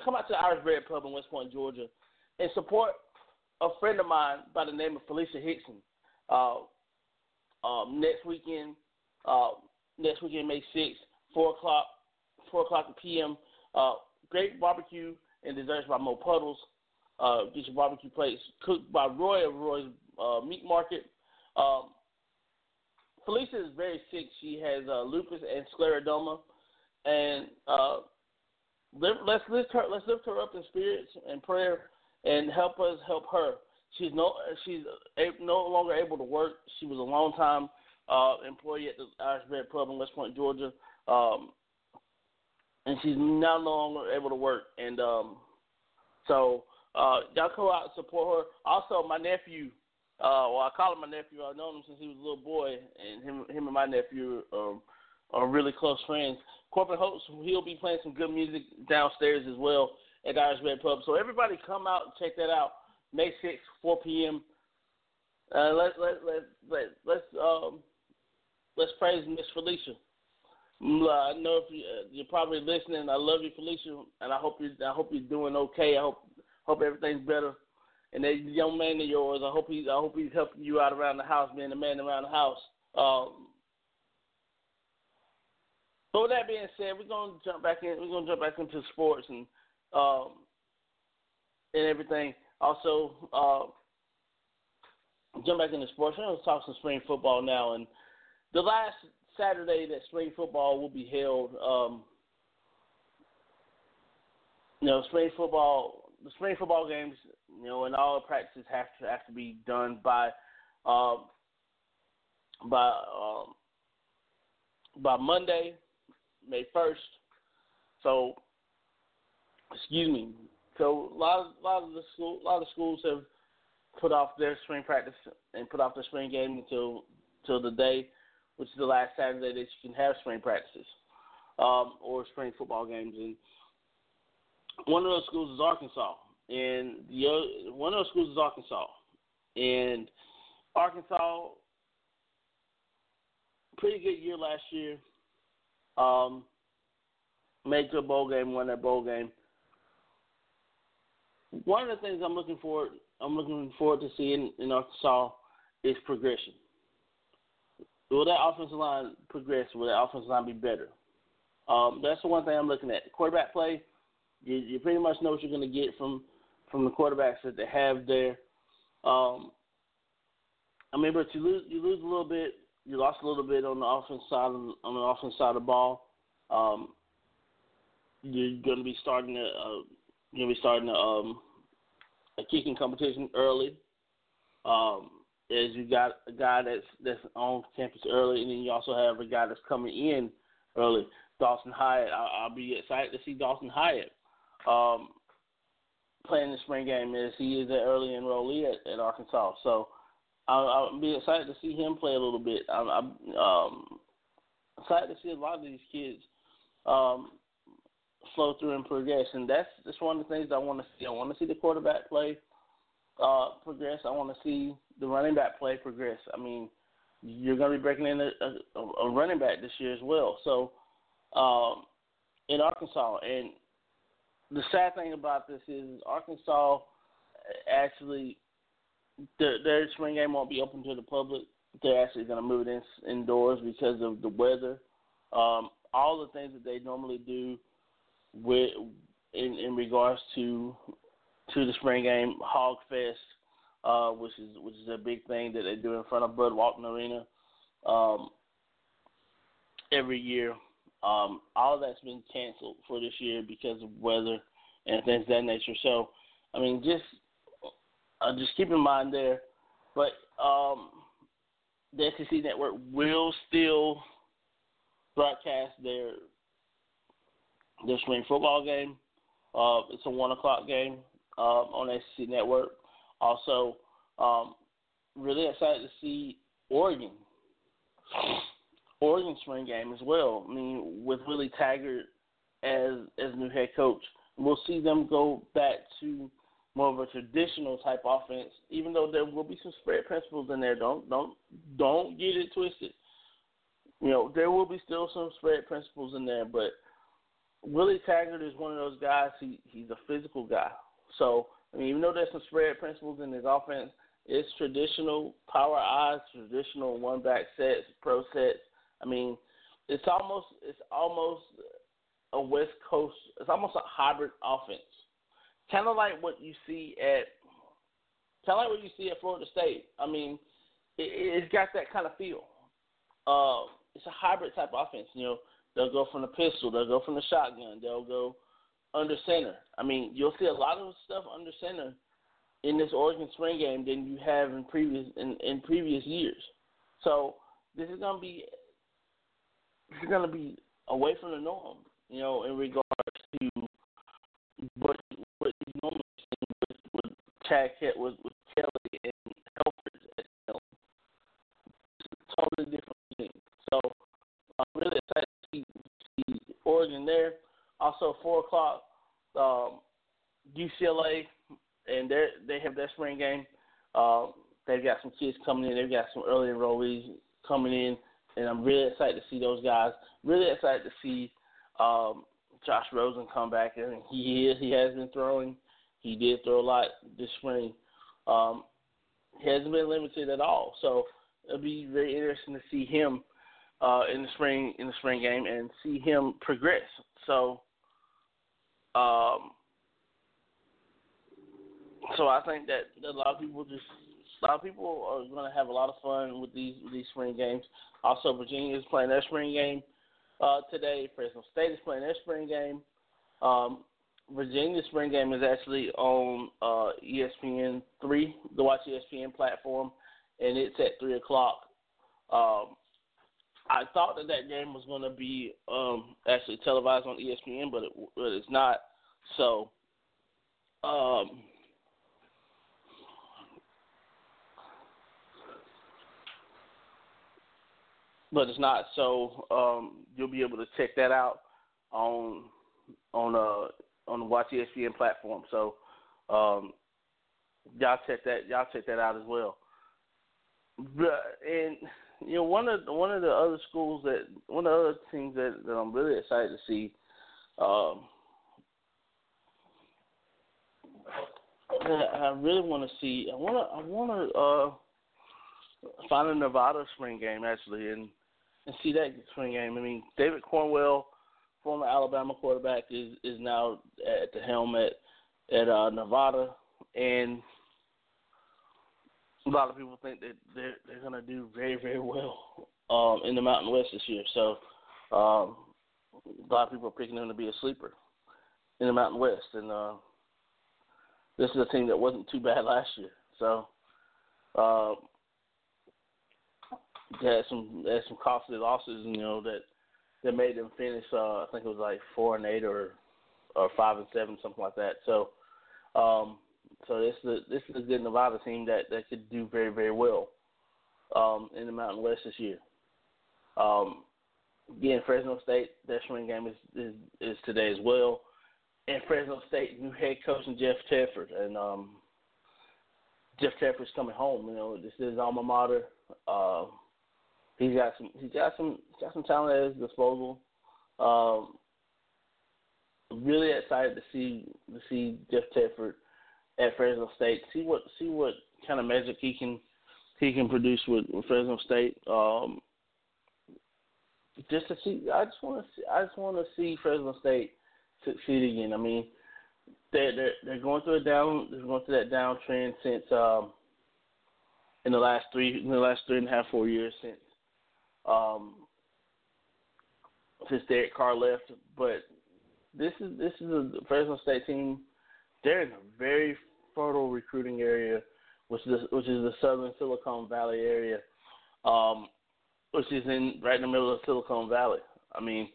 come out to the Irish Bread Pub in West Point, Georgia, and support a friend of mine by the name of Felicia Hickson. Uh, um, next weekend, uh, next weekend, May sixth, four o'clock, four o'clock p.m. Uh, great barbecue and desserts by Mo Puddles. Uh, get your barbecue plates cooked by Roy of Roy's uh, Meat Market. Um, Felicia is very sick. She has uh, lupus and scleroderma, and lift, let's lift her let's lift her up in spirits and prayer and help us help her. She's no she's no longer able to work. She was a long time uh, employee at the Irish Bread Pub in West Point, Georgia, um, and she's now no longer able to work. And um, so uh, y'all come out and support her. Also, my nephew. Uh, well, I call him my nephew. I've known him since he was a little boy, and him, him and my nephew um, are really close friends. Corbin Hopes, he'll be playing some good music downstairs as well at Irish Red Pub. So everybody come out and check that out. May 6th, 4 p.m. Uh, let let let let let's um let's praise Miss Felicia. Mm, uh, I know if you, uh, you're probably listening. I love you, Felicia, and I hope you I hope you're doing okay. I hope hope everything's better. And that young man of yours, I hope he's I hope he's helping you out around the house, being the man around the house. Um, so with that being said, we're gonna jump back in. We're gonna jump back into sports and um, and everything. Also, uh, jump back into sports. We're gonna talk some spring football now. And the last Saturday that spring football will be held, um, you know, spring football. The spring football games, you know, and all the practices have to have to be done by um, by um, by Monday, May first. So, excuse me. So a lot of a lot of the school a lot of schools have put off their spring practice and put off their spring game until till the day, which is the last Saturday that you can have spring practices um, or spring football games. And one of those schools is Arkansas, and the other, one of those schools is Arkansas, and Arkansas pretty good year last year. Um, made to a bowl game, won that bowl game. One of the things I'm looking forward I'm looking forward to seeing in Arkansas is progression. will that offensive line progress? Will that offensive line be better? Um, that's the one thing I'm looking at. Quarterback play, you, you pretty much know what you're going to get from from the quarterbacks that they have there. Um, I mean, but you lose you lose a little bit. You lost a little bit on the offense side on the offense side of the ball. Um, you're going to be starting to uh, going to be starting a, um, a kicking competition early. Um, as you got a guy that's that's on campus early, and then you also have a guy that's coming in early. Dawson Hyatt. I, I'll be excited to see Dawson Hyatt um, playing the spring game as he is an early enrollee at, at Arkansas. So I'll, be excited to see him play a little bit. I'm, I'm um, excited to see a lot of these kids um, flow through and progress, and that's just one of the things I want to see. I want to see the quarterback play uh, progress. I want to see the running back play progress. I mean, you're going to be breaking in a, a, a running back this year as well. So um, in Arkansas, and the sad thing about this is Arkansas actually their, their spring game won't be open to the public. They're actually going to move it in, indoors because of the weather. Um, all the things that they normally do with in in regards to to the spring game, Hog Fest, uh, which is which is a big thing that they do in front of Bud Walton Arena um, every year. Um, all that's been canceled for this year because of weather and things of that nature. So, I mean, just uh, just keep in mind there. But um, the SEC network will still broadcast their their spring football game. Uh, it's a one o'clock game uh, on SEC network. Also, um, really excited to see Oregon. Oregon spring game as well. I mean, with Willie Taggart as as new head coach, we'll see them go back to more of a traditional type offense. Even though there will be some spread principles in there, don't don't don't get it twisted. You know, there will be still some spread principles in there, but Willie Taggart is one of those guys. He he's a physical guy. So I mean, even though there's some spread principles in his offense, it's traditional power eyes, traditional one back sets, pro sets. I mean, it's almost it's almost a West Coast. It's almost a hybrid offense, kind of like what you see at kind of like what you see at Florida State. I mean, it, it's got that kind of feel. Uh, it's a hybrid type offense. You know, they'll go from the pistol, they'll go from the shotgun, they'll go under center. I mean, you'll see a lot of stuff under center in this Oregon spring game than you have in previous in, in previous years. So this is gonna be this is gonna be away from the norm, you know, in regards with Chad Kett with, Kelly and Helford. You know, totally different thing. So I'm really excited to see, see Oregon there. Also, four o'clock, um, UCLA, and they they have their spring game. Uh, they've got some kids coming in. They've got some early enrollees coming in, and I'm really excited to see those guys. Really excited to see um, Josh Rosen come back, and he is he has been throwing. He did throw a lot this spring. Um, he hasn't been limited at all, so it'll be very interesting to see him uh, in the spring in the spring game and see him progress. So um, so I think that a lot of people just a lot of people are going to have a lot of fun with these with these spring games. Also, Virginia is playing their spring game uh, today. Fresno State is playing their spring game. Um, Virginia's spring game is actually on uh, ESPN three, the Watch ESPN platform, and it's at three o'clock. Um, I thought that that game was going to be um, actually televised on ESPN, but, it, but it's not. So, um, but it's not. So um, you'll be able to check that out on on uh on the Watch ESPN platform. So um, y'all check that y'all check that out as well. And you know one of the, one of the other schools that one of the other things that, that I'm really excited to see. Um, I really want to see. I want to. I want to. Uh, find a Nevada spring game actually, and and see that spring game. I mean, David Cornwell, former Alabama quarterback, is is now at the helm at at uh, Nevada, and a lot of people think that they're they're going to do very very well um, in the Mountain West this year. So um, a lot of people are picking them to be a sleeper in the Mountain West, and uh, this is a team that wasn't too bad last year. So uh, they had some they had some costly losses, you know that that made them finish. Uh, I think it was like four and eight or or five and seven, something like that. So um, so this is a, this is a good Nevada team that that could do very very well um, in the Mountain West this year. Um, again, Fresno State, their spring game is, is is today as well. And Fresno State new head coach and Jeff Tedford, and um, Jeff Tedford's coming home. You know, this is alma mater. Uh, he's got some he's got some he's got some talent at his disposal. Um, really excited to see to see Jeff Tedford at Fresno State. See what see what kind of magic he can he can produce with, with Fresno State. Um, just to see, I just want to see, I just want to see Fresno State succeed again. I mean, they're they're they're going through a down they're going through that downtrend since um in the last three in the last three and a half four years since um since Derek Carr left, but this is this is a Fresno State team. They're in a very fertile recruiting area, which is which is the Southern Silicon Valley area, um, which is in right in the middle of Silicon Valley. I mean,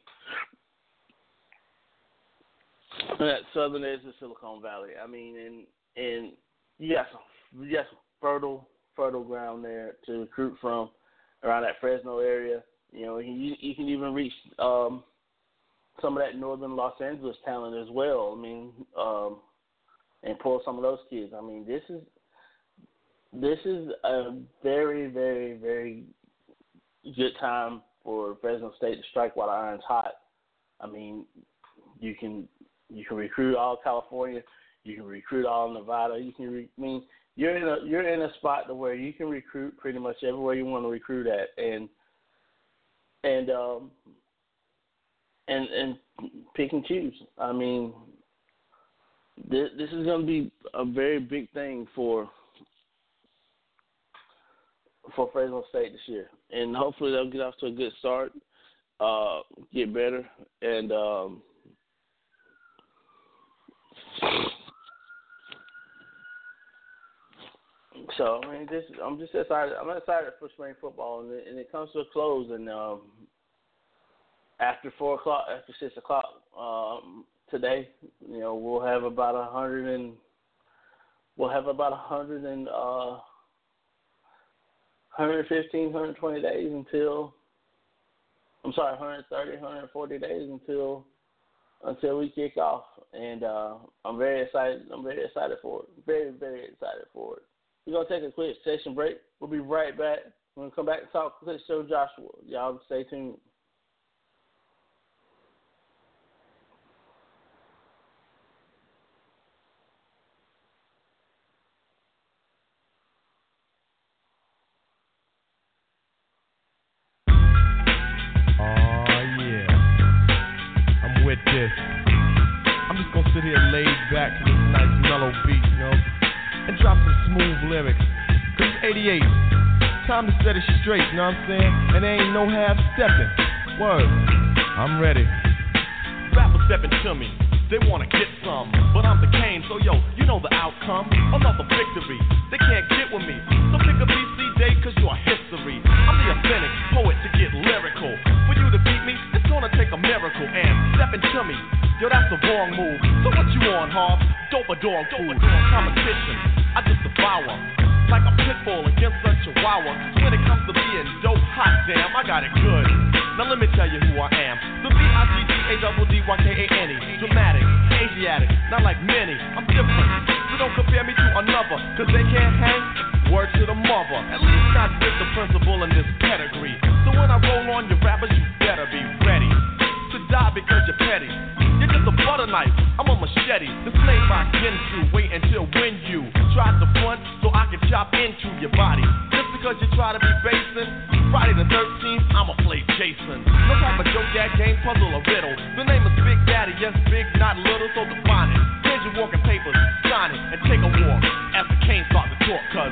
that southern edge of Silicon Valley. I mean, and and you got some you got some fertile fertile ground there to recruit from around that Fresno area. You know, you you can even reach um, some of that northern Los Angeles talent as well. I mean, um, and pull some of those kids. I mean, this is this is a very very very good time for Fresno State to strike while the iron's hot. I mean, you can you can recruit all California, you can recruit all Nevada. You can re- I mean you're in a you're in a spot to where you can recruit pretty much everywhere you want to recruit at, and and um and and pick and choose. I mean, this this is going to be a very big thing for for Fresno State this year, and hopefully they'll get off to a good start, uh, get better, and um, so I mean, this I'm just excited. I'm excited for spring football, and it, and it comes to a close. And um, after four o'clock, after six o'clock um, today, you know, we'll have about a hundred and we'll have about a hundred and uh, 115, 120 days until I'm sorry, 130, 140 days until until we kick off, and uh, I'm very excited. I'm very excited for it. Very, very excited for it. We're gonna take a quick session break. We'll be right back. We're gonna come back and talk to Show Joshua. Y'all stay tuned. Straight, you know what I'm saying? And there ain't no half stepping. Word, I'm ready. Rappers stepping to me. They wanna get some, but I'm the Kane, so yo, you know the outcome. Another victory. They can't get with me. So pick a BC day, cause you're history. I'm the authentic poet to get lyrical. For you to beat me, it's gonna take a miracle. And stepping to me, yo, that's the wrong move. So what you on, Harv? Dope a dog food. Competition, I just devour. Like a pit bull against a chihuahua. When it comes to being dope, hot damn, I got it good. Now let me tell you who I am. The B-I-G-G-A-D-D-Y-K-A-N-E. Dramatic, Asiatic, not like many. I'm different. So don't compare me to another, cause they can't hang. Word to the mother. At least not with the principal in this pedigree. So when I roll on your rappers, you better be ready to die because you're petty. Butter knife, I'm a machete. The slave I Ginsu, wait until when you try to front so I can chop into your body. Just because you try to be basing. Friday the 13th, I'ma play Jason. No type of joke, that game, puzzle, or riddle. The name is Big Daddy, yes, big, not little, so define it. Here's your walking papers, sign it, and take a walk as the Kane start to talk, cause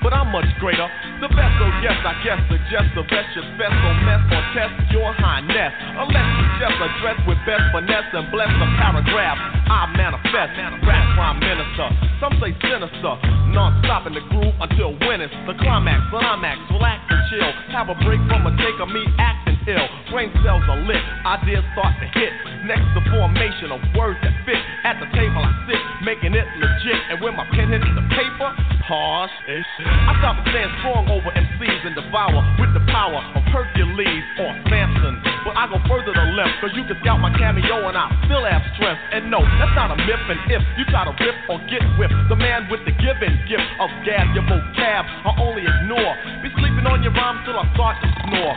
But I'm much greater. The best, oh yes, I guess, suggest the best should best or mess or test your highness. Unless you just address with best finesse and bless the paragraph. I manifest, rap prime minister. Some say sinister, non-stop in the groove until it's the climax. Climax, relax and chill. Have a break from a take of me acting ill. Brain cells are lit, ideas start to hit. Next, the formation of words that fit. At the table I sit, making it legit. And when my pen hits the paper, harsh. I stop and stand strong over MCs and devour with the power of Hercules or Samson. But I go further to left, cause you can scout my cameo and I still have strength. And no, that's not a myth. And if you try to rip or get whipped, the man with the given gift of gab, your vocab, I only ignore. Be sleeping on your rhymes till I start to snore.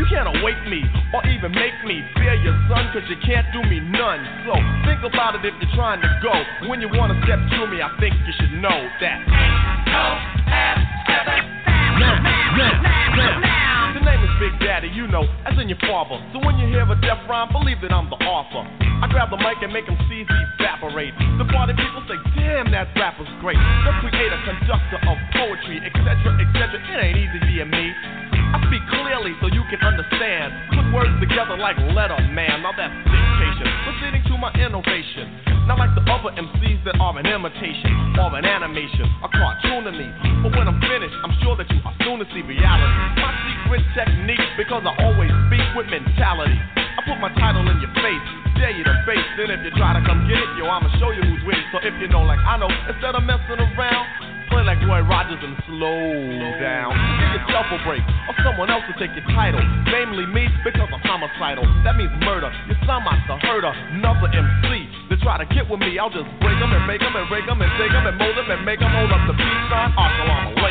You can't awake me or even make me fear your son, cause you can't do me none. So think about it if you're trying to go. When you wanna step to me, I think you should know that. Now, now. The name is Big Daddy, you know, as in your father. So when you hear a death rhyme, believe that I'm the author. I grab the mic and make them seize evaporate. The party people say, damn, that rapper's great. The creator, conductor of poetry, etc., etc. It ain't easy being me. I speak clearly so you can understand. Put words together like letter man. Now that's dictation. Proceeding to my innovation. Not like the other MCs that are an imitation or an animation, a cartoon to me. But when I'm finished, I'm sure that you are soon to see reality. My secret technique, because I always speak with mentality. I put my title in your face, dare you to face. Then if you try to come get it, yo, I'ma show you who's with it. So if you know, like I know, instead of messing around, play like Roy Rogers and slow down. Give yourself a break, or someone else will take your title. Namely me, because I'm homicidal. That means murder. You sound like the herder, another try to get with me, I'll just break them and make them and break them and take them and mold them and make them hold up the peace sign. Assalamu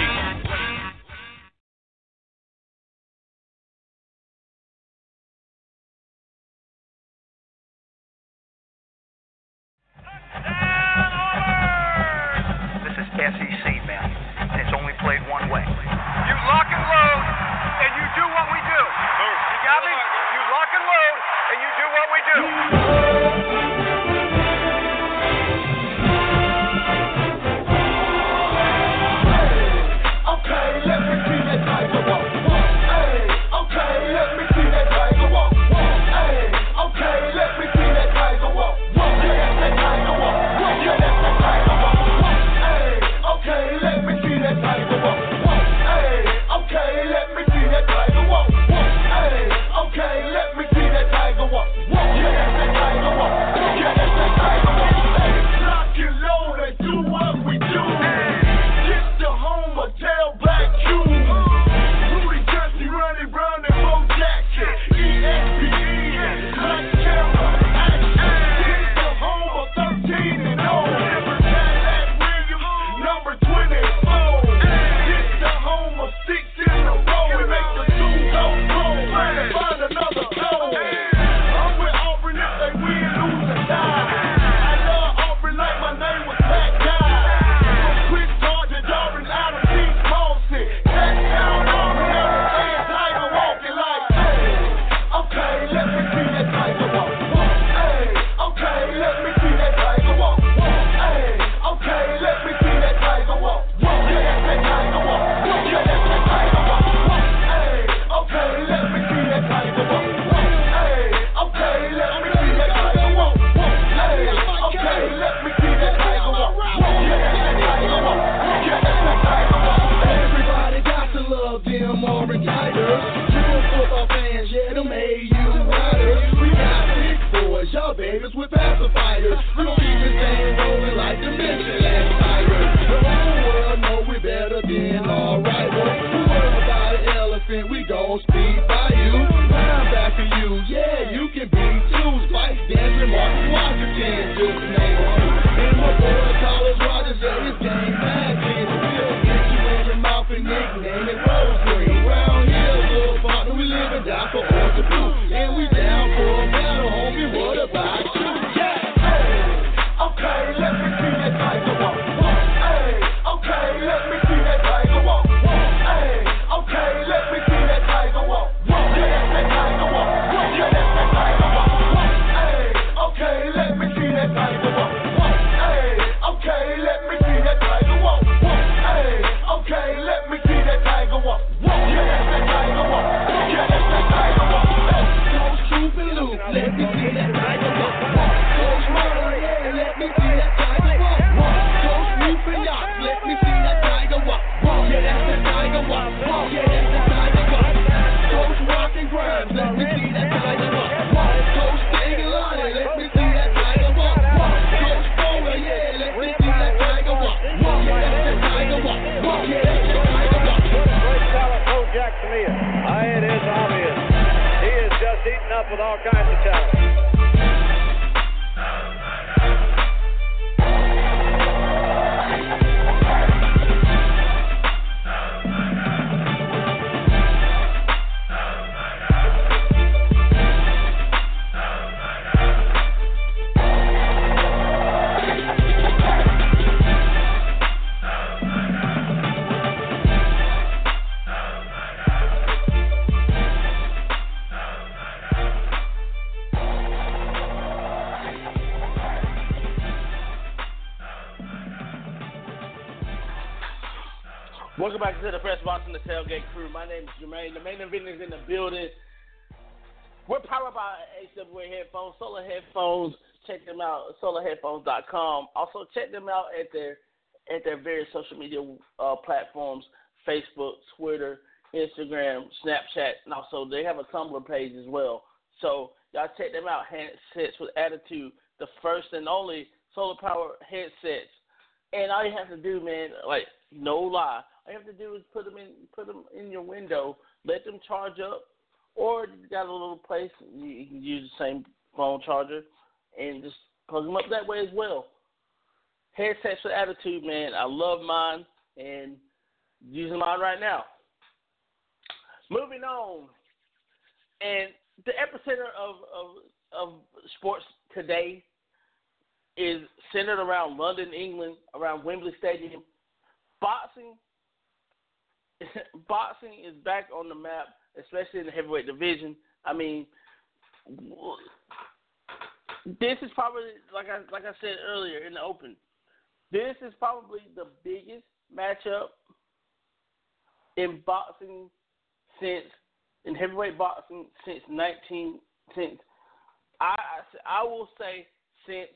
My name is Jermaine. The main event is in the building. We're powered by AWA headphones, solar headphones. Check them out, solarheadphones.com. Also, check them out at their at their various social media uh, platforms: Facebook, Twitter, Instagram, Snapchat, and also they have a Tumblr page as well. So y'all check them out. Handsets with attitude, the first and only solar power headsets. And all you have to do, man, like no lie, all you have to do is put them in put them in your window, let them charge up, or you got a little place you, can use the same phone charger and just plug them up that way as well. Headsets with attitude, man. I love mine and using mine right now. Moving on, and the epicenter of of, of sports today is centered around London, England, around Wembley Stadium. Boxing, <laughs> boxing is back on the map, especially in the heavyweight division. I mean, this is probably like I like I said earlier in the open. This is probably the biggest matchup in boxing since in heavyweight boxing since nineteen since I I, will say since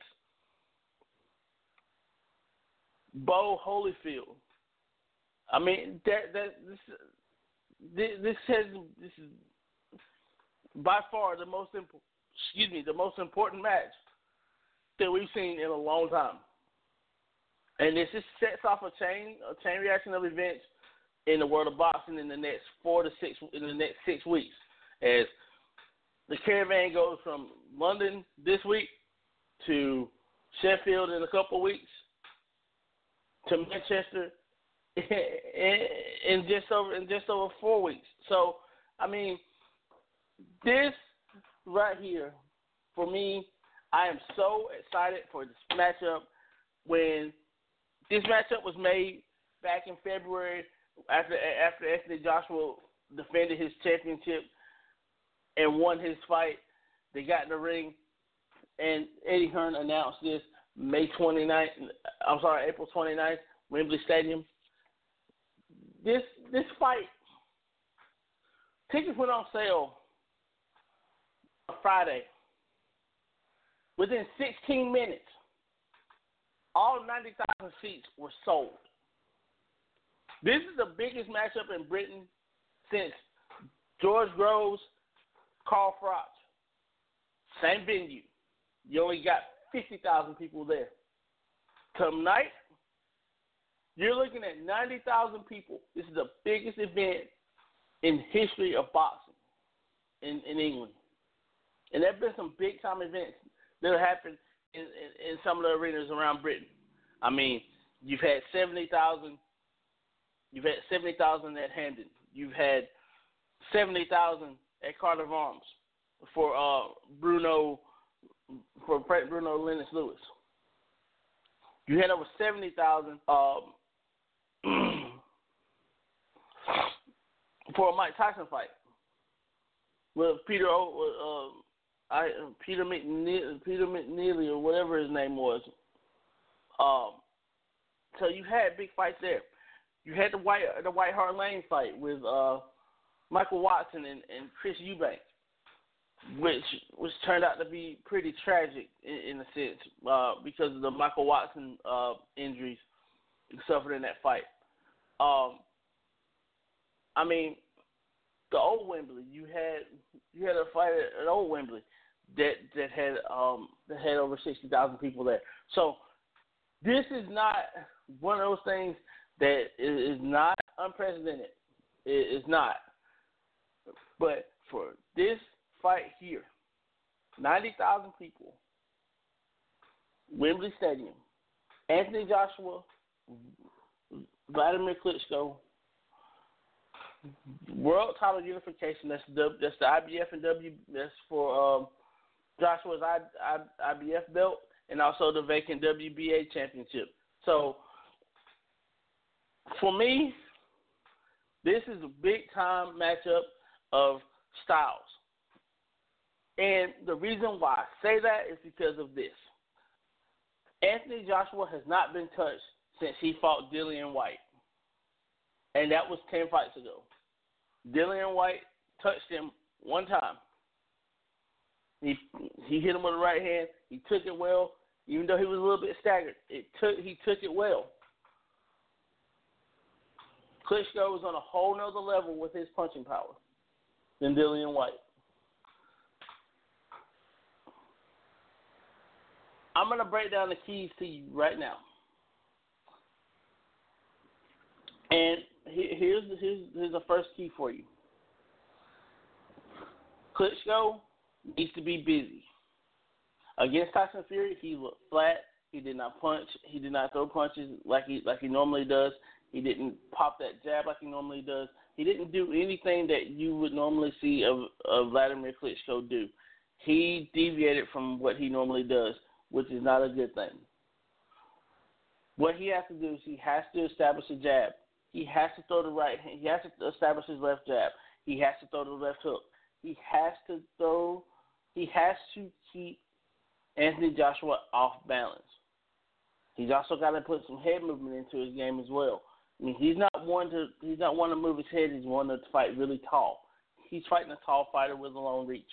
Bowe Holyfield. I mean that that this this has this is by far the most excuse me the most important match that we've seen in a long time, and this just sets off a chain a chain reaction of events in the world of boxing in the next four to six in the next six weeks. As the caravan goes from London this week to Sheffield in a couple weeks to Manchester in, just over in just over four weeks. So I mean, this right here for me, I am so excited for this matchup. When this matchup was made back in February after after Anthony Joshua defended his championship and won his fight, they got in the ring, and Eddie Hearn announced this May 29th. I'm sorry, April 29th, Wembley Stadium. This this fight, tickets went on sale on Friday. Within 16 minutes, all 90,000 seats were sold. This is the biggest matchup in Britain since George Groves, Carl Froch. Same venue. You only got 50,000 people there. Tonight, you're looking at 90,000 people. This is the biggest event in history of boxing in, in England. And there have been some big time events that have happened in, in, in some of the arenas around Britain. I mean, you've had 70,000 You've had 70,000 at Hampden. you've had seventy thousand at Cardiff Arms for uh, Bruno for Bruno Lennox Lewis. You had over seventy thousand um, <clears throat> for a Mike Tyson fight with Peter O. Uh, I Peter McNeely, Peter McNeely or whatever his name was. Um, so you had big fights there. You had the White the White Hart Lane fight with uh, Michael Watson and, and Chris Eubank, which which turned out to be pretty tragic in, in a sense uh, because of the Michael Watson uh, injuries suffered in that fight. Um, I mean, the old Wembley, you had you had a fight at, old Wembley that that had um that had over sixty thousand people there. So this is not one of those things that is, is not unprecedented. It is not. But for this fight here, ninety thousand people, Wembley Stadium, Anthony Joshua, Vladimir Klitschko, World Title Unification. That's the that's the IBF and W. That's for um, Joshua's I, I, IBF belt and also the vacant WBA championship. So for me, this is a big time matchup of styles. And the reason why I say that is because of this. Anthony Joshua has not been touched since he fought Dillian Whyte. And that was 10 fights ago. Dillian Whyte touched him one time. He he hit him with the right hand. He took it well, even though he was a little bit staggered. It took he took it well. Klitschko was on a whole nother level with his punching power than Dillian Whyte. I'm gonna break down the keys to you right now. And here's here's here's the first key for you. Klitschko needs to be busy. Against Tyson Fury, he looked flat. He did not punch. He did not throw punches like he like he normally does. He didn't pop that jab like he normally does. He didn't do anything that you would normally see of, of Vladimir Klitschko do. He deviated from what he normally does, which is not a good thing. What he has to do is he has to establish a jab. He has to throw the right hand. He has to establish his left jab. He has to throw the left hook. He has to throw. He has to keep Anthony Joshua off balance. He's also got to put some head movement into his game as well. I mean, he's not one to he's not one to move his head. He's one to fight really tall. He's fighting a tall fighter with a long reach.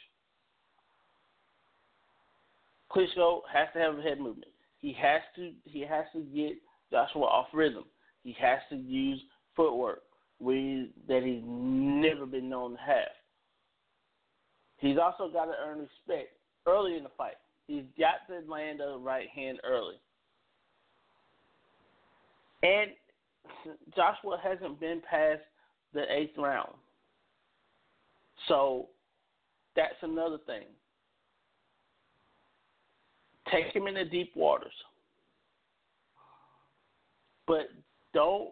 Klitschko has to have head movement. He has to he has to get Joshua off rhythm. He has to use footwork we, that he's never been known to have. He's also got to earn respect early in the fight. He's got to land a right hand early. And Joshua hasn't been past the eighth round. So that's another thing. Take him into deep waters. But don't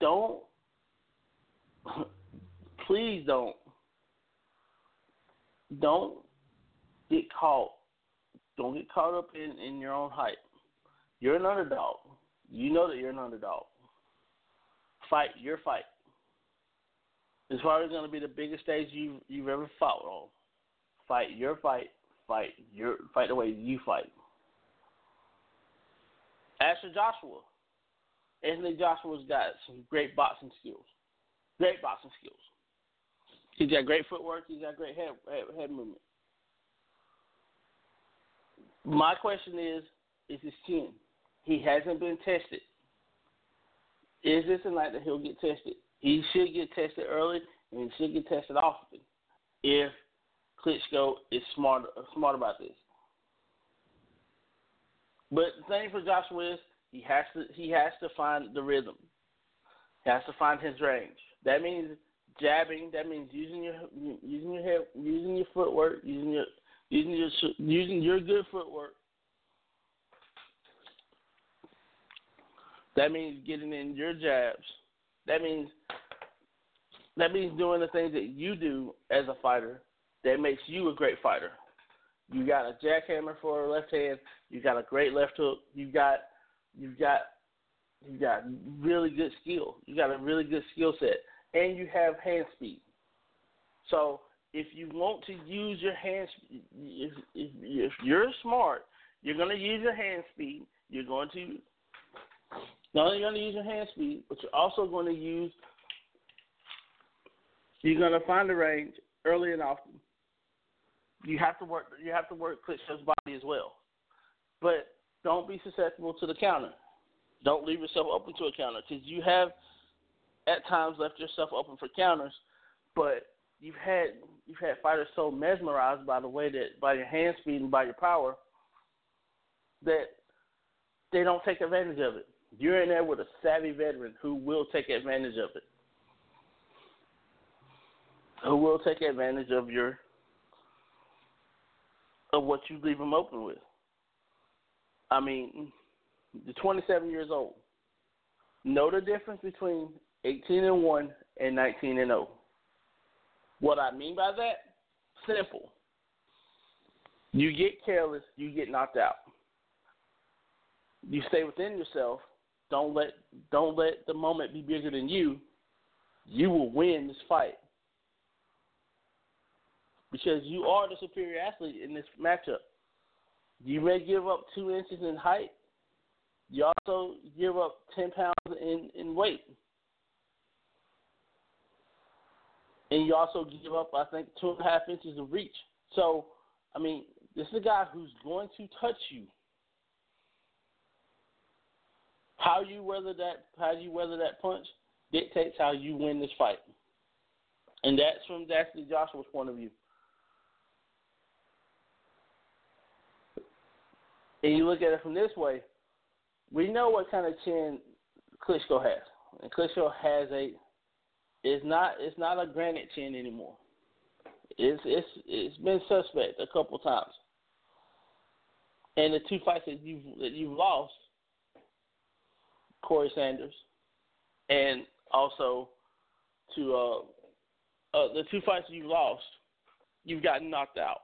don't <laughs> please don't don't get caught don't get caught up in, in your own hype. You're an underdog. You know that you're an underdog. Fight your fight. It's probably going to be the biggest stage you've you've ever fought on. Fight your fight. Fight your fight the way you fight. As for Joshua, Anthony Joshua's got some great boxing skills. Great boxing skills. He's got great footwork. He's got great head head, head movement. My question is, is his chin? He hasn't been tested. Is this a night that he'll get tested? He should get tested early, and he should get tested often. If Klitschko is smart smart about this. But the thing for Joshua is he has to he has to find the rhythm. He has to find his range. That means jabbing. That means using your using your head, using your footwork, using your using your using your good footwork. That means getting in your jabs. That means that means doing the things that you do as a fighter that makes you a great fighter. You got a jackhammer for a left hand. You got a great left hook. You got you got you got really good skill. You got a really good skill set, and you have hand speed. So if you want to use your hand, if if, if you're smart, you're going to use your hand speed. You're going to not only going to use your hand speed, but you're also going to use. You're going to find the range early and often. You have to work. You have to work Klitschko's body as well, but don't be susceptible to the counter. Don't leave yourself open to a counter because you have at times left yourself open for counters, but you've had you've had fighters so mesmerized by the way that by your hand speed and by your power that they don't take advantage of it. You're in there with a savvy veteran who will take advantage of it. Who will take advantage of your of what you leave them open with. I mean, the 27 years old. Know the difference between 18 and 1 and 19 and 0. What I mean by that? Simple. You get careless, you get knocked out. You stay within yourself. Don't let don't let the moment be bigger than you. You will win this fight. Because you are the superior athlete in this matchup. You may give up two inches in height. You also give up ten pounds in, in weight. And you also give up, I think, two and a half inches of reach. So, I mean, this is a guy who's going to touch you. How you weather that how you weather that punch dictates how you win this fight. And that's from Anthony Joshua's point of view. And you look at it from this way, we know what kind of chin Klitschko has. And Klitschko has a it's not it's not a granite chin anymore. It's it's it's been suspect a couple times. And the two fights that you've that you've lost, Corrie Sanders, and also to uh, uh the two fights you've lost, you've gotten knocked out.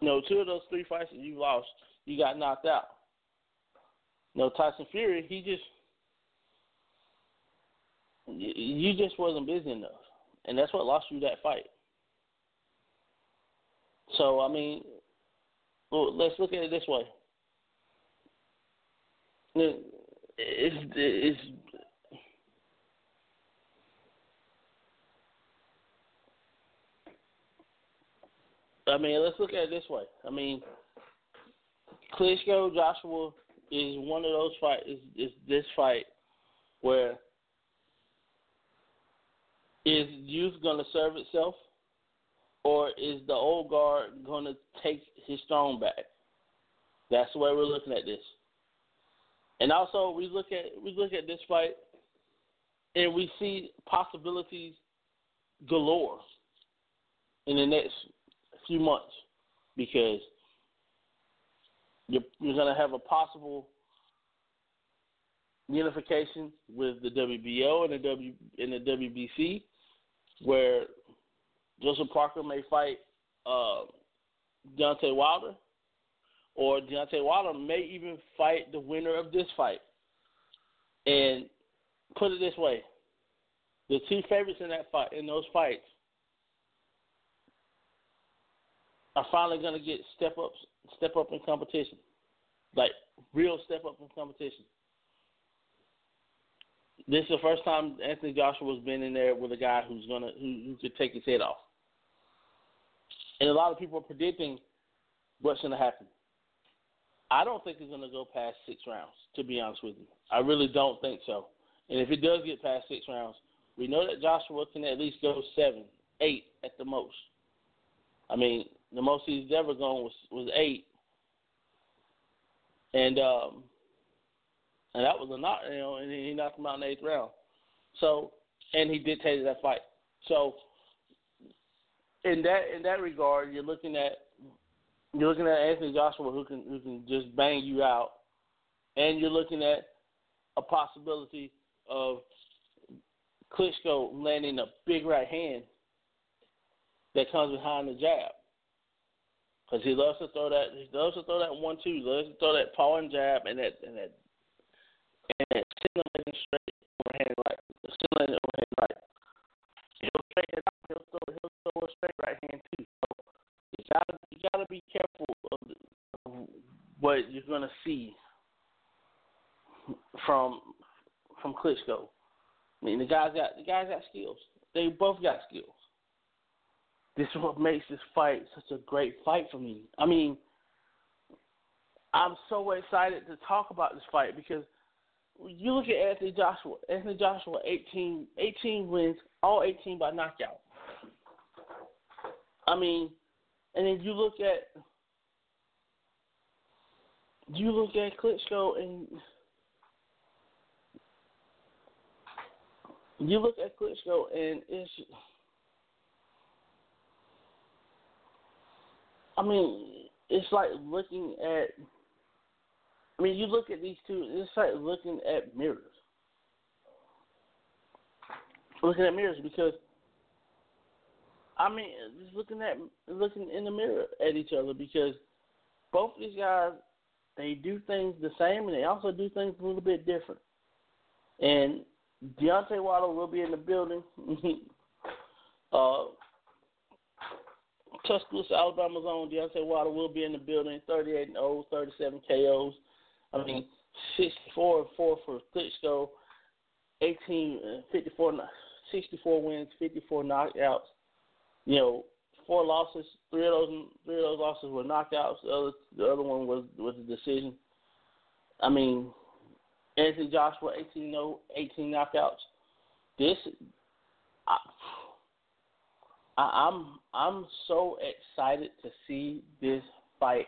No, two of those three fights that you lost, you got knocked out. No, Tyson Fury, he just you just wasn't busy enough, and that's what lost you that fight. So I mean, well, let's look at it this way. It's it's I mean, let's look at it this way. I mean, Klitschko Joshua is one of those fight is is this fight where is youth going to serve itself, or is the old guard going to take his throne back? That's the way we're looking at this. And also, we look at we look at this fight, and we see possibilities galore in the next few months because you're, you're going to have a possible unification with the WBO and the W and the WBC, where Joseph Parker may fight uh, Deontay Wilder, or Deontay Wilder may even fight the winner of this fight. And put it this way: the two favorites in that fight, in those fights, are finally going to get step ups, step up in competition, like real step up in competition. This is the first time Anthony Joshua's been in there with a guy who's gonna who, who could take his head off, and a lot of people are predicting what's going to happen. I don't think it's going to go past six rounds. To be honest with you, I really don't think so. And if it does get past six rounds, we know that Joshua can at least go seven, eight at the most. I mean, the most he's ever gone was was eight, and um, and that was a knock, you know, and he knocked him out in the eighth round. So, and he dictated that fight. So, in that in that regard, you're looking at you're looking at Anthony Joshua who can who can just bang you out, and you're looking at a possibility of Klitschko landing a big right hand that comes behind the jab. Because he loves to throw that. He loves to throw that one two. He loves to throw that power and jab and that and that and that scintillating straight overhand right, scintillating overhand right. He'll straighten it out. He'll throw. He'll throw a straight right hand too. So you gotta you gotta be careful of, of what you're gonna see from from Klitschko. I mean, the guys got the guys got skills. They both got skills. This is what makes this fight such a great fight for me. I mean, I'm so excited to talk about this fight because you look at Anthony Joshua. Anthony Joshua, 18, 18 wins, all 18 by knockout. I mean, and then you look at you look at Klitschko and you look at Klitschko and it's I mean, it's like looking at I mean, you look at these two, it's like looking at mirrors. Looking at mirrors because I mean, just looking at looking in the mirror at each other because both of these guys they do things the same and they also do things a little bit different. And Deontay Wilder will be in the building. <laughs> uh, Tuscaloosa, Alabama's own Deontay Wilder will be in the building. 38 and 0, 37 KOs. I mean, 64 and 4 for Klitschko. 18, uh, 54, 64 wins, 54 knockouts. You know, four losses. Three of those, three of those losses were knockouts. The other, the other one was was a decision. I mean, Anthony Joshua, 18 0, 18 knockouts. This, I, I, I'm I'm so excited to see this fight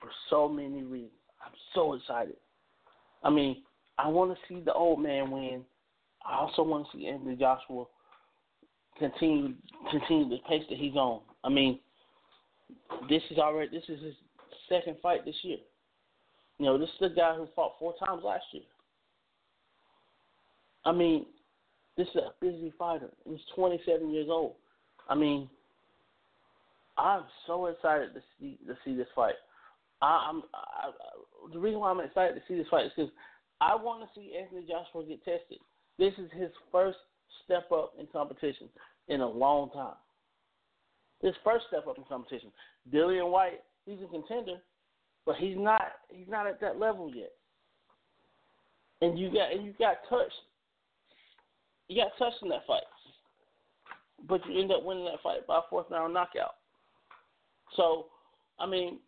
for so many reasons. I'm so excited. I mean, I want to see the old man win. I also want to see Anthony Joshua continue continue the pace that he's on. I mean, this is already this is his second fight this year. You know, this is the guy who fought four times last year. I mean, this is a busy fighter. He's 27 years old. I mean, I'm so excited to see to see this fight. I, I'm I, the reason why I'm excited to see this fight is because I want to see Anthony Joshua get tested. This is his first step up in competition in a long time. His first step up in competition. Dillian Whyte, he's a contender, but he's not he's not at that level yet. And you got and you got touched. You got touched in that fight. But you end up winning that fight by a fourth round knockout. So, I mean,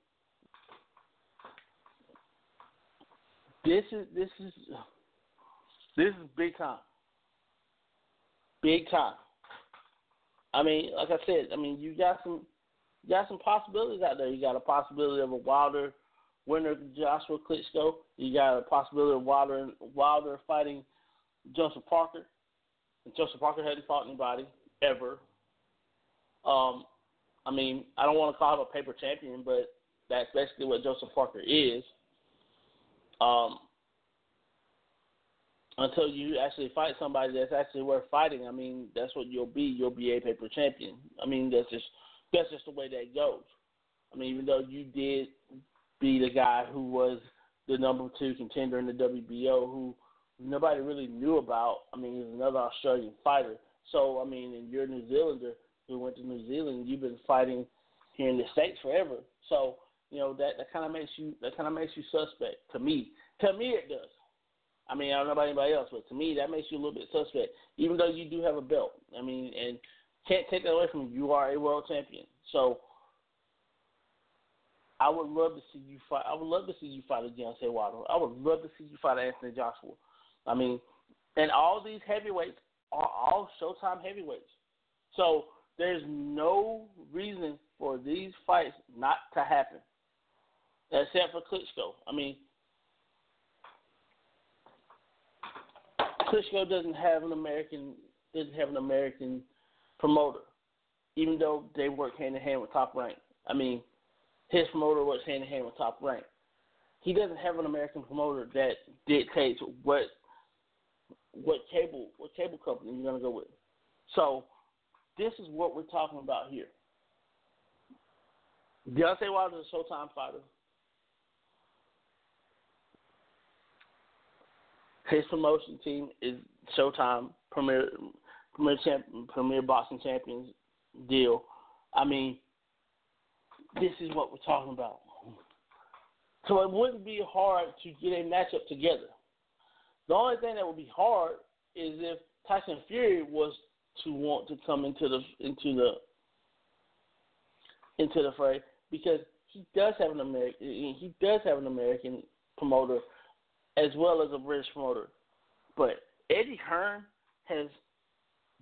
this is this is this is big time. Big time. I mean, like I said, I mean, you got some you got some possibilities out there. You got a possibility of a Wilder winner, Joshua Klitschko. You got a possibility of Wilder Wilder fighting Joseph Parker. And Joseph Parker hadn't fought anybody ever. Um, I mean, I don't want to call him a paper champion, but that's basically what Joseph Parker is. Um, until you actually fight somebody that's actually worth fighting, I mean, that's what you'll be. You'll be a paper champion. I mean, that's just that's just the way that goes. I mean, even though you did be the guy who was the number two contender in the WBO, who nobody really knew about. I mean, he's another Australian fighter. So, I mean, and you're a New Zealander who went to New Zealand. You've been fighting here in the states forever. So, you know that that kind of makes you that kind of makes you suspect to me. To me, it does. I mean, I don't know about anybody else, but to me, that makes you a little bit suspect, even though you do have a belt. I mean, and can't take that away from you. You are a world champion. So I would love to see you fight. I would love to see you fight a Deontay Wilder. I would love to see you fight Anthony Joshua. I mean, and all these heavyweights are all Showtime heavyweights. So there's no reason for these fights not to happen, except for Klitschko. I mean, Klitschko doesn't have an American doesn't have an American promoter, even though they work hand in hand with Top Rank. I mean, his promoter works hand in hand with Top Rank. He doesn't have an American promoter that dictates what what cable what cable company you're gonna go with. So this is what we're talking about here. Deontay Wilder is a Showtime fighter. His promotion team is Showtime Premier Premier Champ, Premier Boxing Champions deal. I mean, this is what we're talking about. So it wouldn't be hard to get a matchup together. The only thing that would be hard is if Tyson Fury was to want to come into the into the into the fray because he does have an American he does have an American promoter as well as a British promoter. But Eddie Hearn has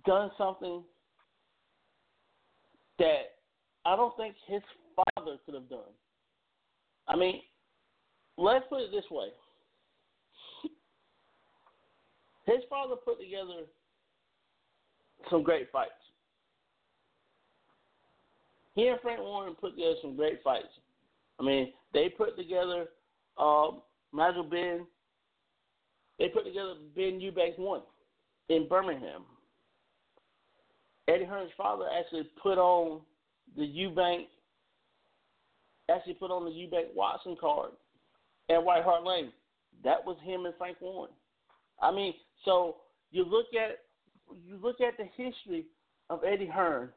done something that I don't think his father could have done. I mean, let's put it this way. His father put together some great fights. He and Frank Warren put together some great fights. I mean, they put together um, Nigel Benn. They put together Benn Eubanks one in Birmingham. Eddie Hearn's father actually put on the Eubank actually put on the Eubank Watson card at White Hart Lane. That was him and Frank Warren. I mean, so you look at you look at the history of Eddie Hearn.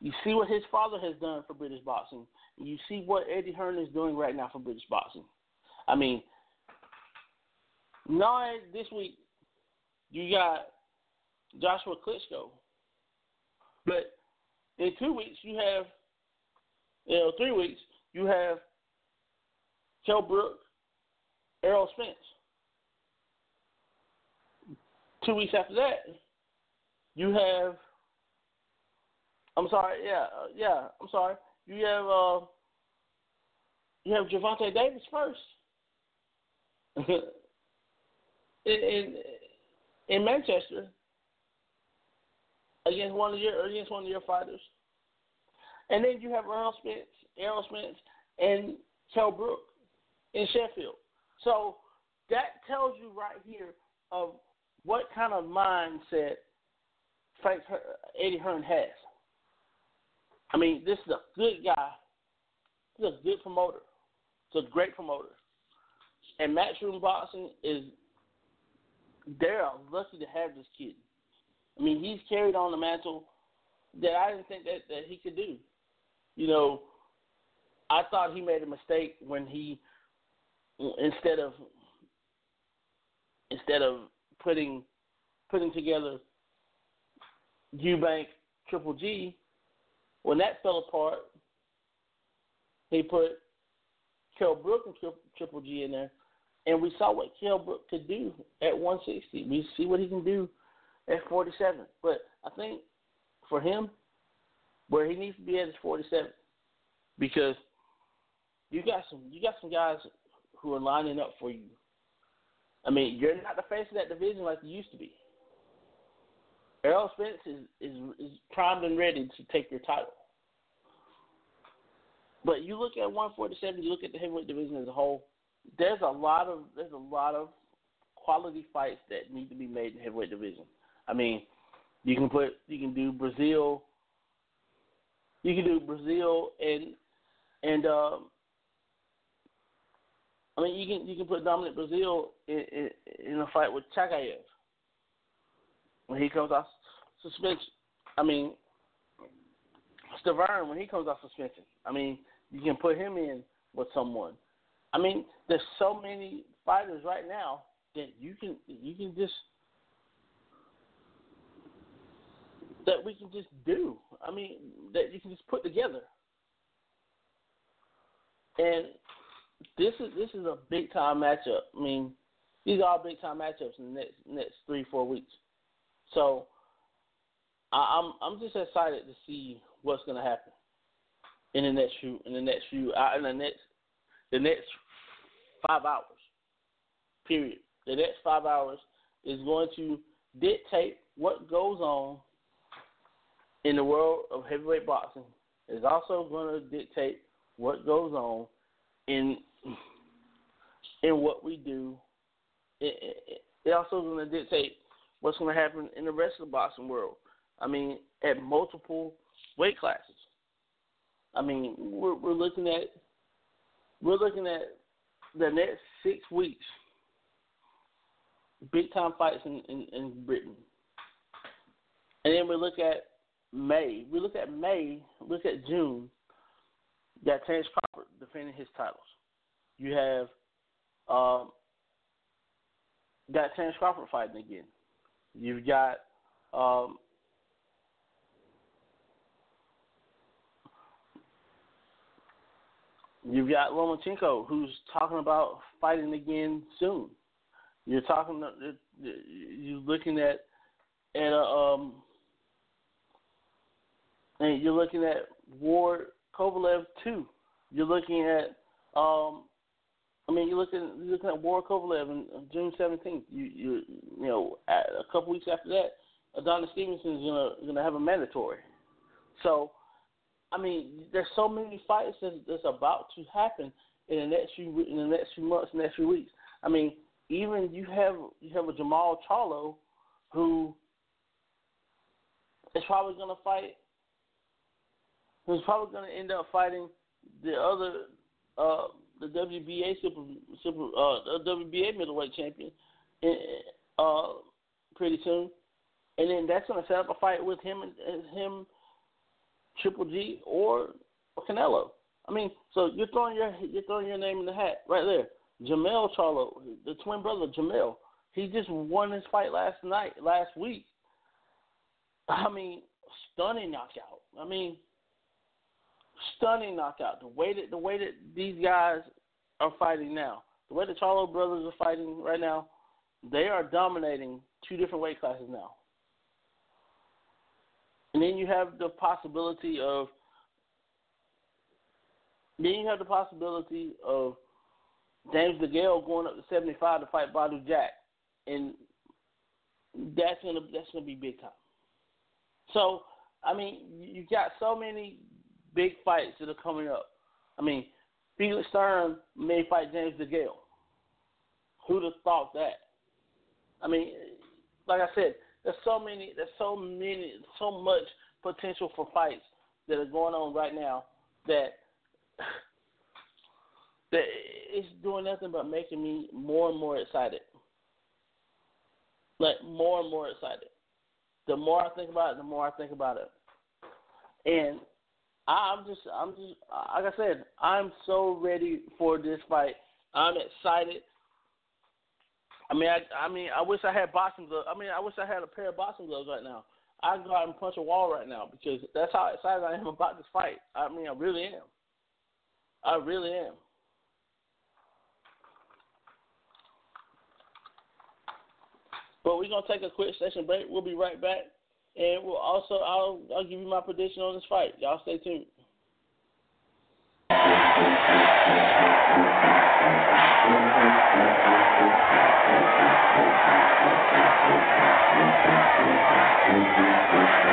You see what his father has done for British boxing. You see what Eddie Hearn is doing right now for British boxing. I mean, now this week you got Joshua Klitschko, but in two weeks you have, you know, three weeks you have Kell Brook, Errol Spence. Two weeks after that, you have. I'm sorry. Yeah, uh, yeah. I'm sorry. You have. Uh, you have Gervonta Davis first. <laughs> in, in in Manchester against one of your against one of your fighters, and then you have Errol Spence, Errol Spence, and Kell Brook in Sheffield. So that tells you right here of what kind of mindset Frank Eddie Hearn has. I mean, this is a good guy. He's a good promoter. He's a great promoter. And Matchroom Boxing is they're lucky to have this kid. I mean, he's carried on the mantle that I didn't think that, that he could do. You know, I thought he made a mistake when he instead of instead of putting putting together Eubank Triple G, when that fell apart, he put Kell Brook and Triple G in there, and we saw what Kell Brook could do at 160. We see what he can do at 47. But I think for him, where he needs to be at is 47, because you got some you got some guys who are lining up for you. I mean, you're not the face of that division like you used to be. Errol Spence is, is is primed and ready to take your title. But you look at 147, you look at the heavyweight division as a whole. There's a lot of there's a lot of quality fights that need to be made in the heavyweight division. I mean, you can put you can do Breazeale. You can do Breazeale and and um, I mean you can you can put Dominic Breazeale in, in, in a fight with Chagayev when he comes off suspension. I mean, Stiverne when he comes off suspension. I mean, you can put him in with someone. I mean, there's so many fighters right now that you can you can just that we can just do. I mean, that you can just put together. And this is this is a big time matchup. I mean, these are all big time matchups in the next next three four weeks. So I, I'm I'm just excited to see what's going to happen in the next few in the next few uh, in the next the next five hours. Period. The next five hours is going to dictate what goes on in the world of heavyweight boxing. Is also going to dictate what goes on in in what we do. It, it, it also going to dictate what's going to happen in the rest of the boxing world. I mean, at multiple weight classes. I mean, we're, we're looking at we're looking at the next six weeks, big time fights in, in, in Britain, and then we look at May. We look at May. Look at June. Got Terrence Crawford defending his titles. You have um, got Terrence Crawford fighting again. You've got um, you've got Lomachenko who's talking about fighting again soon. You're talking. You're looking at at a um, and you're looking at Ward Kovalev too. You're looking at um, I mean, you're looking you're looking at War Kovalev on June 17th. You you you know, a couple weeks after that, Adonis Stevenson is gonna gonna have a mandatory. So, I mean, there's so many fights that's, that's about to happen in the next few in the next few months, next few weeks. I mean, even you have you have a Jermall Charlo who is probably gonna fight. Who's probably gonna end up fighting the other. Uh, the WBA super super uh WBA middleweight champion uh pretty soon. And then that's gonna set up a fight with him and him Triple G or, or Canelo. I mean, so you're throwing your you're throwing your name in the hat right there. Jermell Charlo, the twin brother Jermell, he just won his fight last night, last week. I mean, stunning knockout. I mean, stunning knockout. The way that the way that these guys are fighting now, the way the Charlo brothers are fighting right now, they are dominating two different weight classes now. And then you have the possibility of then you have the possibility of James DeGale going up to seventy five to fight Badou Jack. And that's gonna that's gonna be big time. So I mean, you got so many big fights that are coming up. I mean, Felix Sturm may fight James DeGale. Who'd have thought that? I mean, like I said, there's so many, there's so many, so much potential for fights that are going on right now that <sighs> that it's doing nothing but making me more and more excited. Like more and more excited. The more I think about it, the more I think about it. And I'm just, I'm just, like I said, I'm so ready for this fight. I'm excited. I mean, I, I mean, I wish I had boxing gloves. I mean, I wish I had a pair of boxing gloves right now. I can go out and punch a wall right now because that's how excited I am about this fight. I mean, I really am. I really am. But we're gonna take a quick session break. We'll be right back. And we'll also I'll I'll give you my prediction on this fight. Y'all stay tuned. <laughs>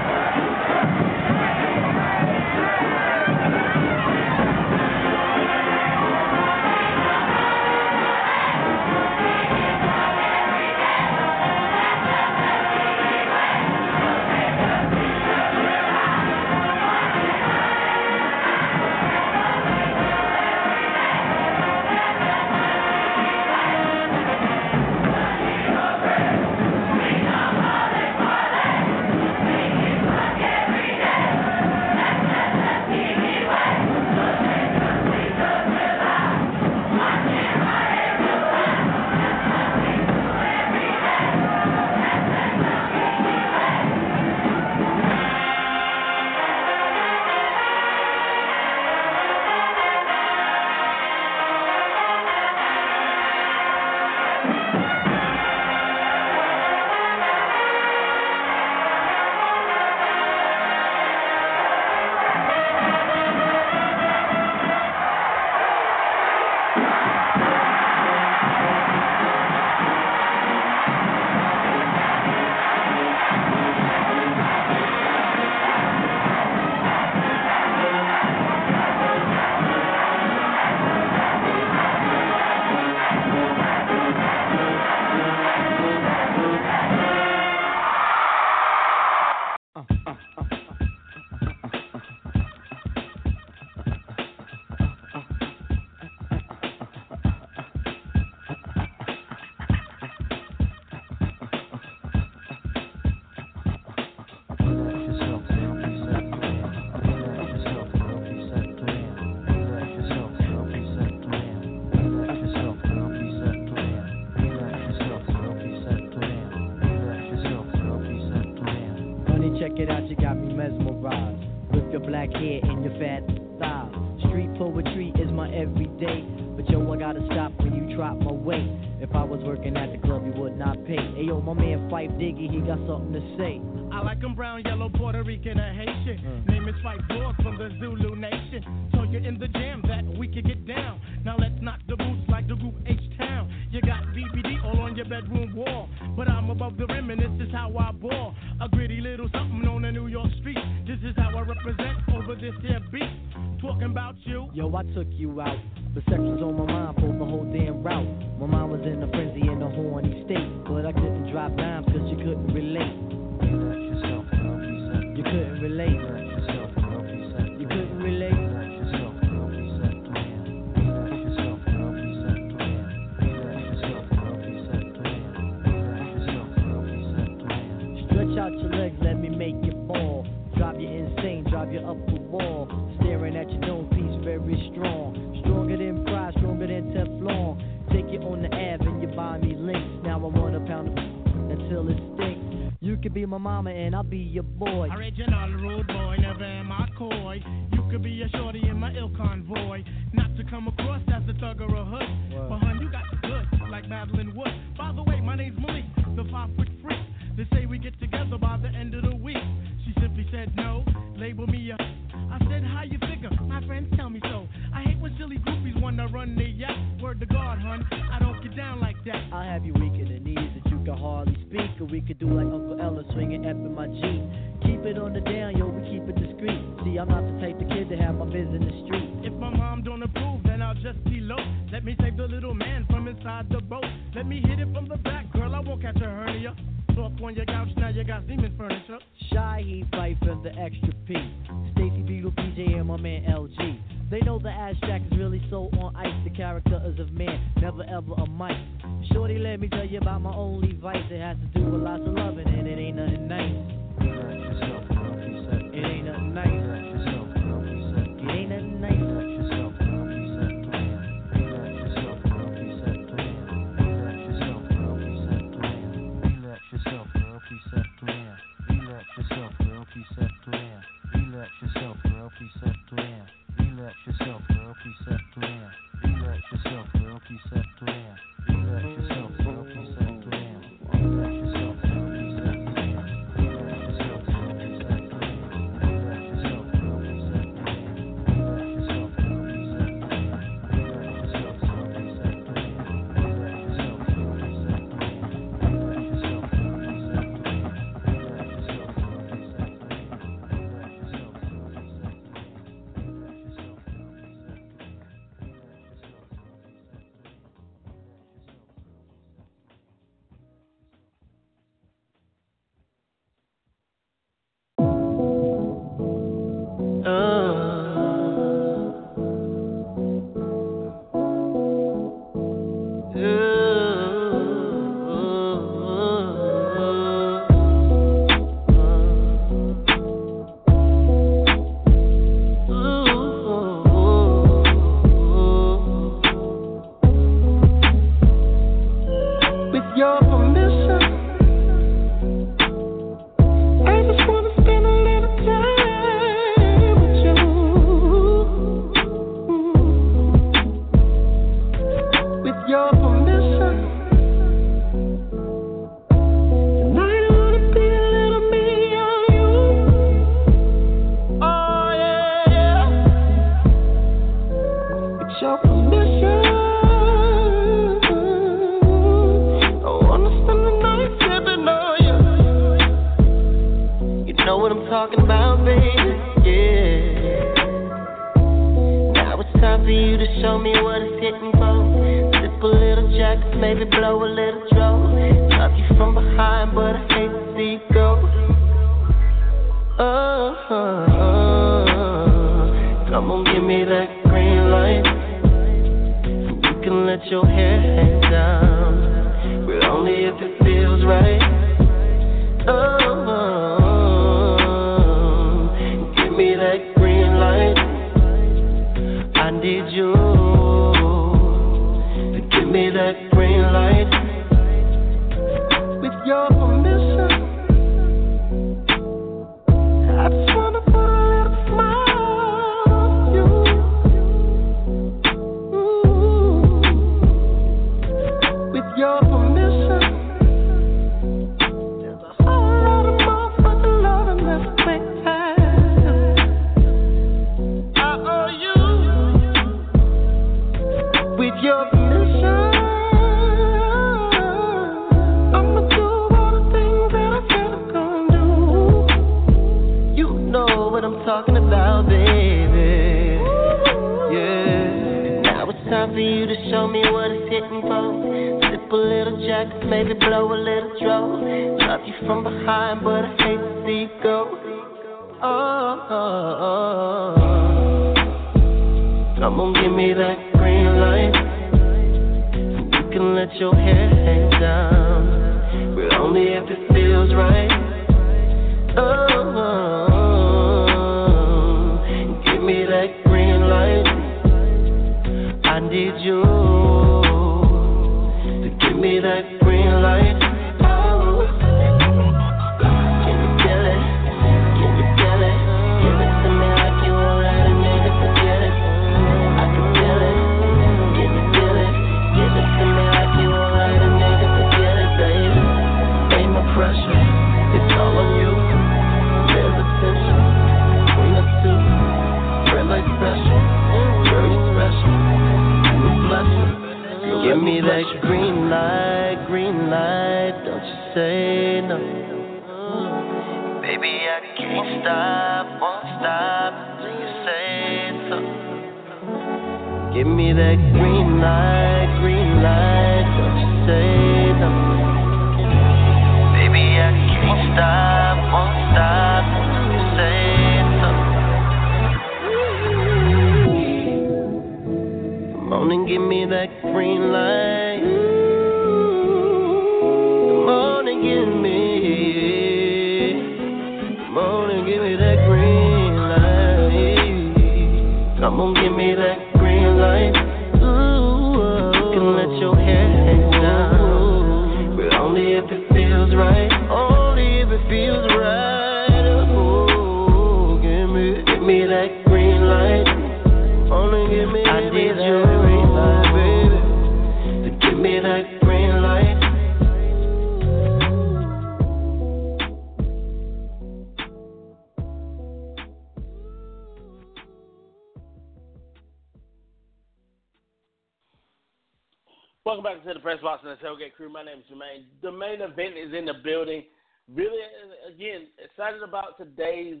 event is in the building. Really, uh, again, excited about today's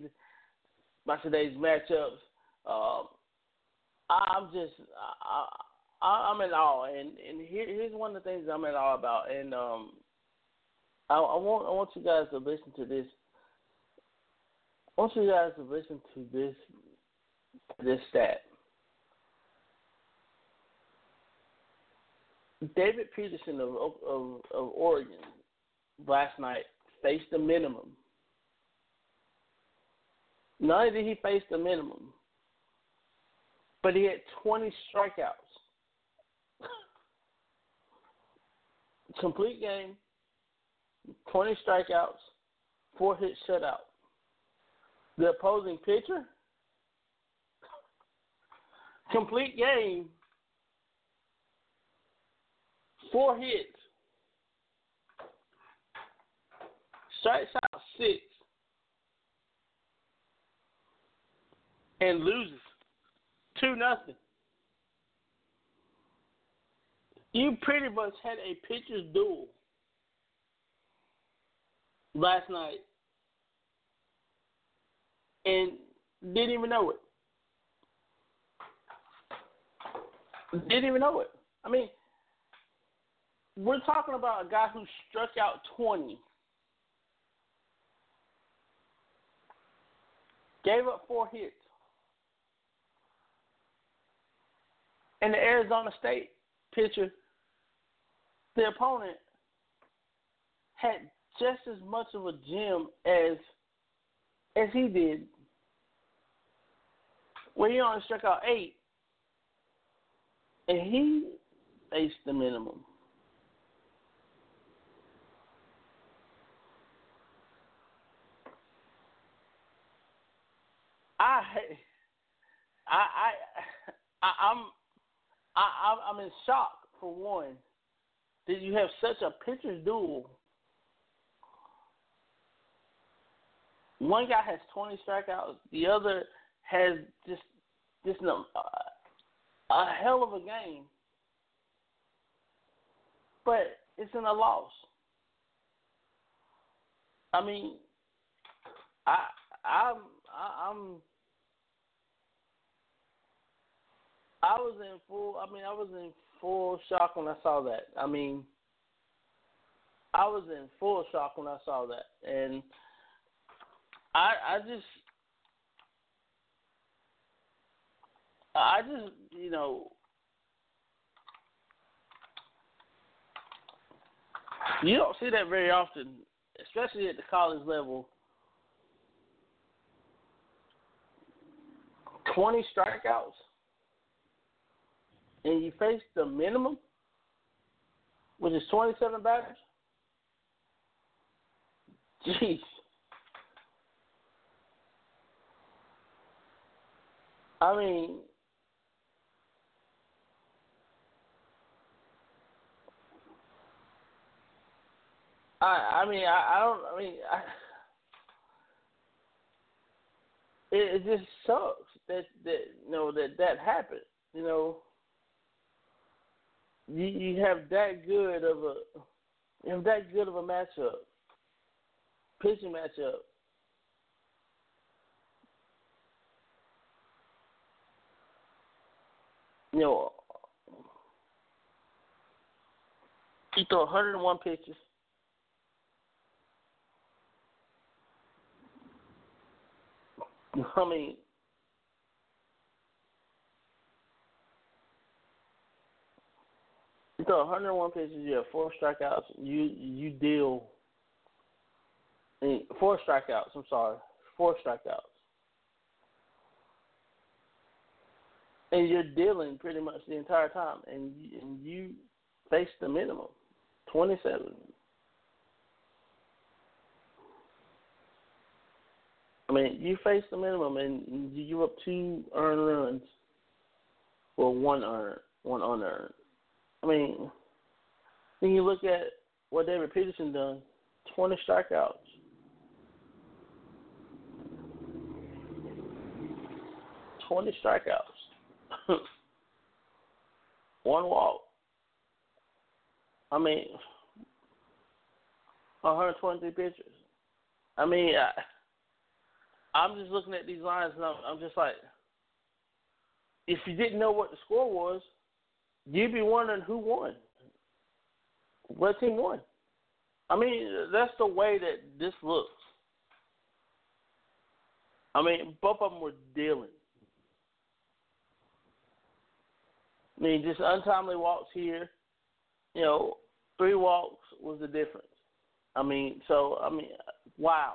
about today's matchups. Um, I'm just I, I'm in awe, and and here, here's one of the things I'm in awe about. And um, I, I want I want you guys to listen to this. I want you guys to listen to this this stat. David Peterson of, of of Oregon last night faced the minimum. Not only did he face the minimum, but he had 20 strikeouts. <laughs> Complete game, 20 strikeouts, four hit shutout. The opposing pitcher, <laughs> complete game, four hits, strikes out six, and loses two nothing. You pretty much had a pitcher's duel last night and didn't even know it. Didn't even know it. I mean, we're talking about a guy who struck out 20, gave up four hits, and the Arizona State pitcher, the opponent, had just as much of a gem as as he did, where he only struck out eight, and he faced the minimum. I, I, I, I'm, I, I'm- in shock for one that you have such a pitcher's duel. One guy has 20 strikeouts, the other has just just no, uh, a hell of a game, but it's in a loss. I mean, I I'm I, I'm I was in full. I mean, I was in full shock when I saw that. I mean, I was in full shock when I saw that, and I I just I just you know you don't see that very often, especially at the college level. Twenty strikeouts and you face the minimum, which is 27 batters, jeez. I mean, I I mean I, I don't I mean I, it, it just sucks that that you know that that happened you know you you have that good of a you have that good of a matchup, pitching matchup. You know, he threw 101 pitches. I mean, You throw 101 pitches, you have four strikeouts. You you deal eh, four strikeouts. I'm sorry, four strikeouts, and you're dealing pretty much the entire time, and and you face the minimum, 27. I mean, you face the minimum, and you give up two earned runs, or one earned, one unearned. I mean, then you look at what David Peterson done, 20 strikeouts. Twenty strikeouts, <laughs> one walk. I mean, 123 pitches. I mean, I, I'm just looking at these lines and I'm, I'm just like, if you didn't know what the score was, you'd be wondering who won. What team won? I mean, that's the way that this looks. I mean, both of them were dealing. I mean, just untimely walks here. You know, three walks was the difference. I mean, so I mean, wow.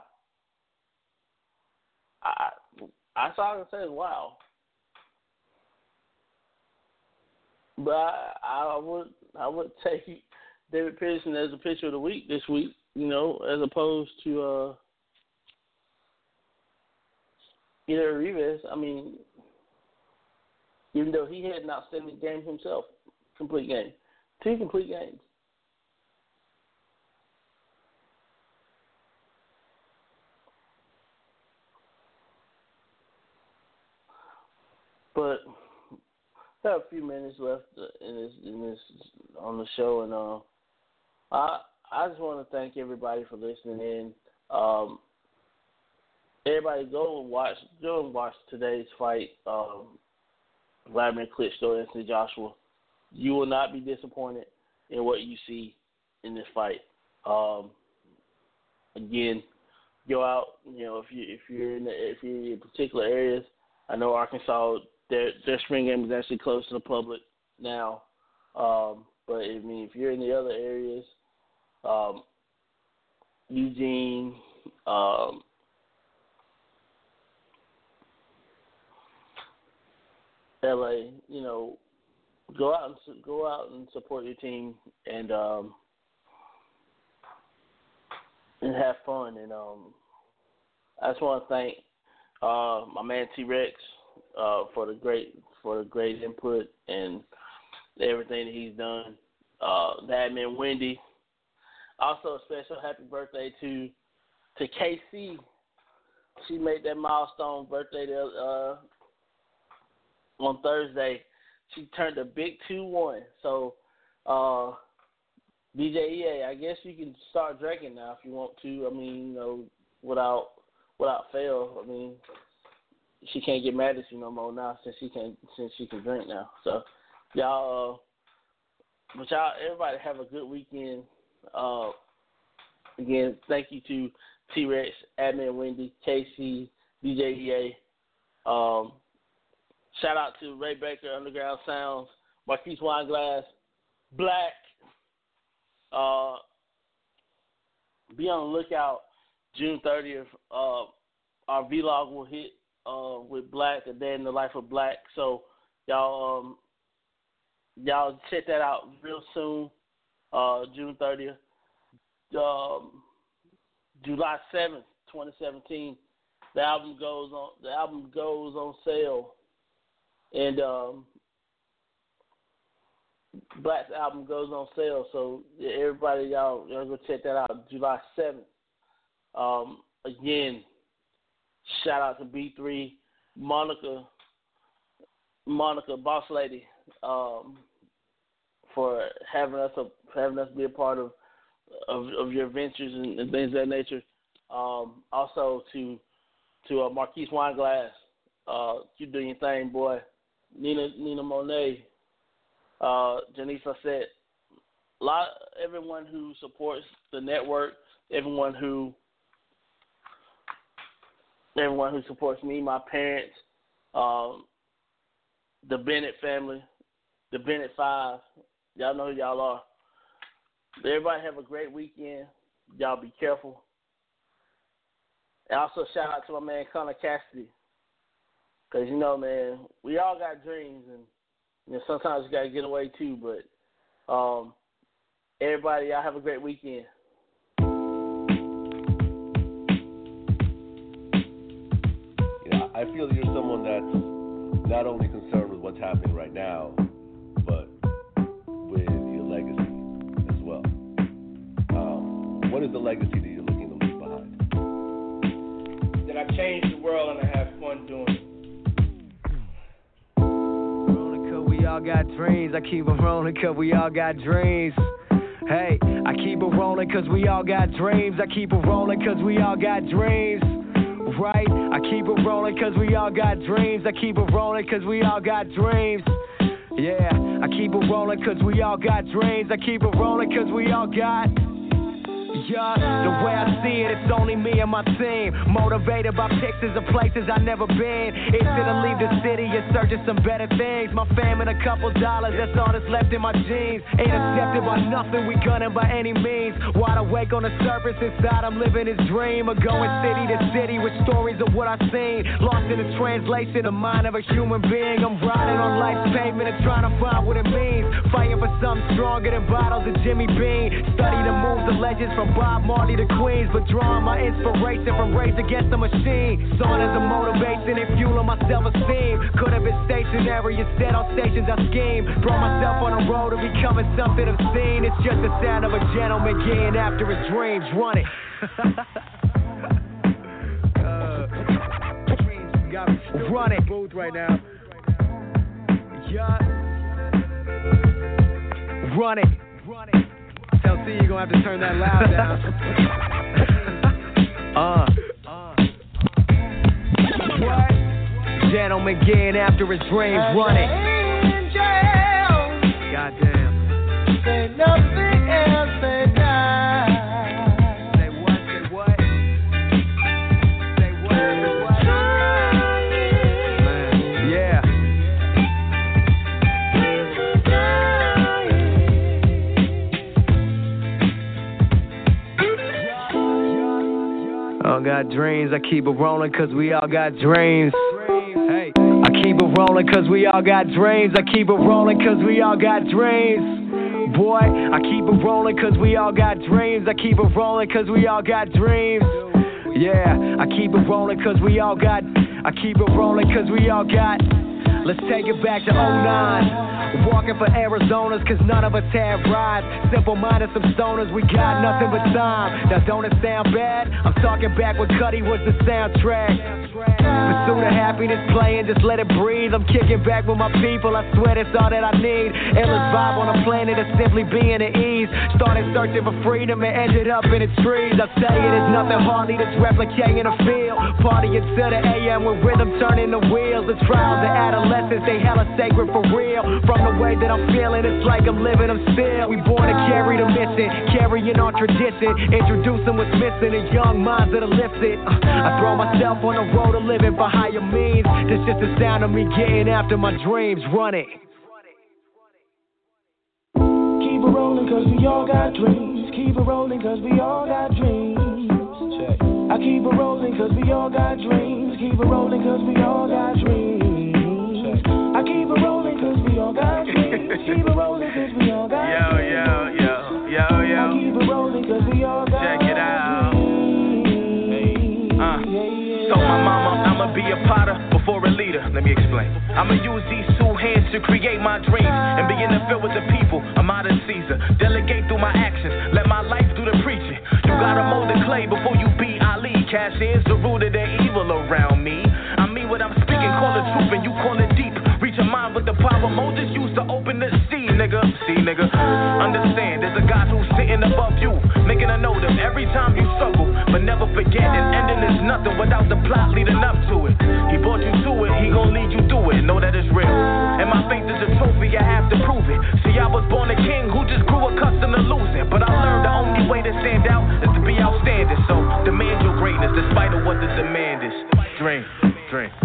I I saw and said, wow. But I, I would I would take David Peterson as a pitcher of the week this week, you know, as opposed to uh either Rivas. I mean, even though he had an outstanding game himself, complete game, two complete games. But have a few minutes left in this in this on the show, and uh, I I just want to thank everybody for listening in. Um, everybody, go and watch go and watch today's fight. Um, Vladimir Klitschko Anthony Joshua. You will not be disappointed in what you see in this fight. Um, again, go out. You know, if you if you're in the, if you're in particular areas, I know Arkansas their their spring game is actually closed to the public now. Um, but I mean, if you're in the other areas, um, Eugene, um, LA, you know, go out and go out and support your team and um, and have fun. And um, I just want to thank uh, my man T Rex uh, for the great for the great input and everything that he's done uh, the admin Wendy. Also, a special happy birthday to to KC. She made that milestone birthday the, uh, on Thursday. She turned a big two one. So, uh, BJEA, I guess you can start drinking now if you want to. I mean, you know, without without fail. I mean, she can't get mad at you no more now since she can since she can drink now. So, y'all. Uh, but y'all, everybody have a good weekend. Uh, again, thank you to T Rex, Admin Wendy, KC, DJEA. Um, shout out to Ray Baker, Underground Sounds, Marquise Wineglass, Black. Uh, be on the lookout. June 30th, uh, our vlog will hit uh, with Black, a day in the life of Black. So y'all, um, y'all check that out real soon. Uh, June 30th. Um, July 7th, 2017, the album goes on. The album goes on sale, and um, Black's album goes on sale. So everybody, y'all, y'all go check that out. July 7th. Um, again, shout out to B3, Monica, Monica, boss lady, um, for having us a, having us be a part of of, of your ventures and, and things of that nature. Um, also to to uh, Marquise Wineglass, uh, you doing your thing, boy. Nina Nina Monet, uh, Janice said, a lot everyone who supports the network, everyone who everyone who supports me, my parents, um, the Bennett family, the Bennett Five. Y'all know who y'all are. Everybody have a great weekend. Y'all be careful. And also shout out to my man Connor Cassidy. Cause you know, man, we all got dreams, and you know sometimes you gotta get away too. But um, everybody, y'all have a great weekend. I feel you're someone that's not only concerned with what's happening right now, but with your legacy as well. Um, what is the legacy that you're looking to leave behind? That I changed the world and I have fun doing it. Rolling 'cause we all got dreams. I keep it rolling cause we all got dreams. Hey, I keep it rolling cause we all got dreams. I keep it rolling cause we all got dreams. Right? I keep it rolling cause we all got dreams. I keep it rolling cause we all got dreams. Yeah, I keep it rolling cause we all got dreams. I keep it rolling cause we all got. Yeah, the way I see it, it's only me and my team. Motivated by pictures of places I've never been. Itching to leave the city in search of some better things. My fam and a couple dollars, that's all that's left in my jeans. Ain't accepted by nothing, we gunning by any means. Wide awake on the surface, inside I'm living this dream of going city to city with stories of what I've seen. Lost in the translation, the mind of a human being. I'm riding on life's pavement and trying to find what it means. Fighting for something stronger than bottles of Jimmy Bean. Study the moves of legends from Bob Marley to Queens, but drawing my inspiration from Rage Against the Machine. Song as a motivation and fueling my self-esteem. Could have been stationary, instead on stations I scheme. Brought myself on the road to becoming something obscene. It's just the sound of a gentleman getting after his dreams. Run it. <laughs> Uh, run it. Booth right now. Yeah. Run it. Run it. Tell C you're gonna have to turn that loud down. <laughs> Uh. What? Gentleman getting after his dreams. Run it. Goddamn. Say nothing All got dreams, I keep it rolling cause we all got dreams. Hey, I keep it rolling cause we all got dreams. I keep it rolling cause we all got dreams. Boy, I keep it rolling cause we all got dreams. I keep it rolling cause we all got dreams. Yeah, I keep it rolling cause we all got. I keep it rolling cause we all got. Let's take it back to 09. Walking for Arizonas, cause none of us have rides. Simple minded, some stoners, we got nothing but time. Now, don't it sound bad? I'm talking back when Cudi was the soundtrack. Pursuit of happiness playing, just let it breathe. I'm kicking back with my people, I swear that's all that I need. Endless vibe on a planet of simply being at ease. Started searching for freedom and ended up in the trees. I tell you, there's nothing hardly that's replicating the feel. Partying to the AM with rhythm turning the wheels. The trials of adolescence, they hella sacred for real. From the way that I'm feeling, it's like I'm living them still. We born to carry the mission, carrying on tradition. Introducing what's missing in young minds that are lifted. Uh, I throw myself on the road of living for higher means. This just the sound of me getting after my dreams. Run it. Keep it rolling cause we all got dreams. Keep it rolling cause we all got dreams. I keep it rolling cause we all got dreams. Keep it rolling cause we all got dreams. I keep it rolling Yo, yo, yo, yo, yo. Check it out. Uh, so my mama, I'ma be a potter before a leader. Let me explain. I'ma use these two hands to create my dreams and be in the field with the people. I'm out of Caesar. Delegate through my actions. Let my life do the preaching. You gotta mold the clay before you be Ali. Cash is the root of the evil around me. I mean what I'm speaking, call it truth and you call it power Moses used to open the sea, nigga. See, nigga. Understand, there's a God who's sitting above you, making a note of every time you struggle. But never forget an ending is nothing without the plot leading up to it. He brought you to it, he gon' lead you through it. Know that it's real. And my faith is a trophy, I have to prove it. See, I was born a king who just grew accustomed to losing. But I learned the only way to stand out is to be outstanding. So demand your greatness despite of what the demand is. Dream, dream.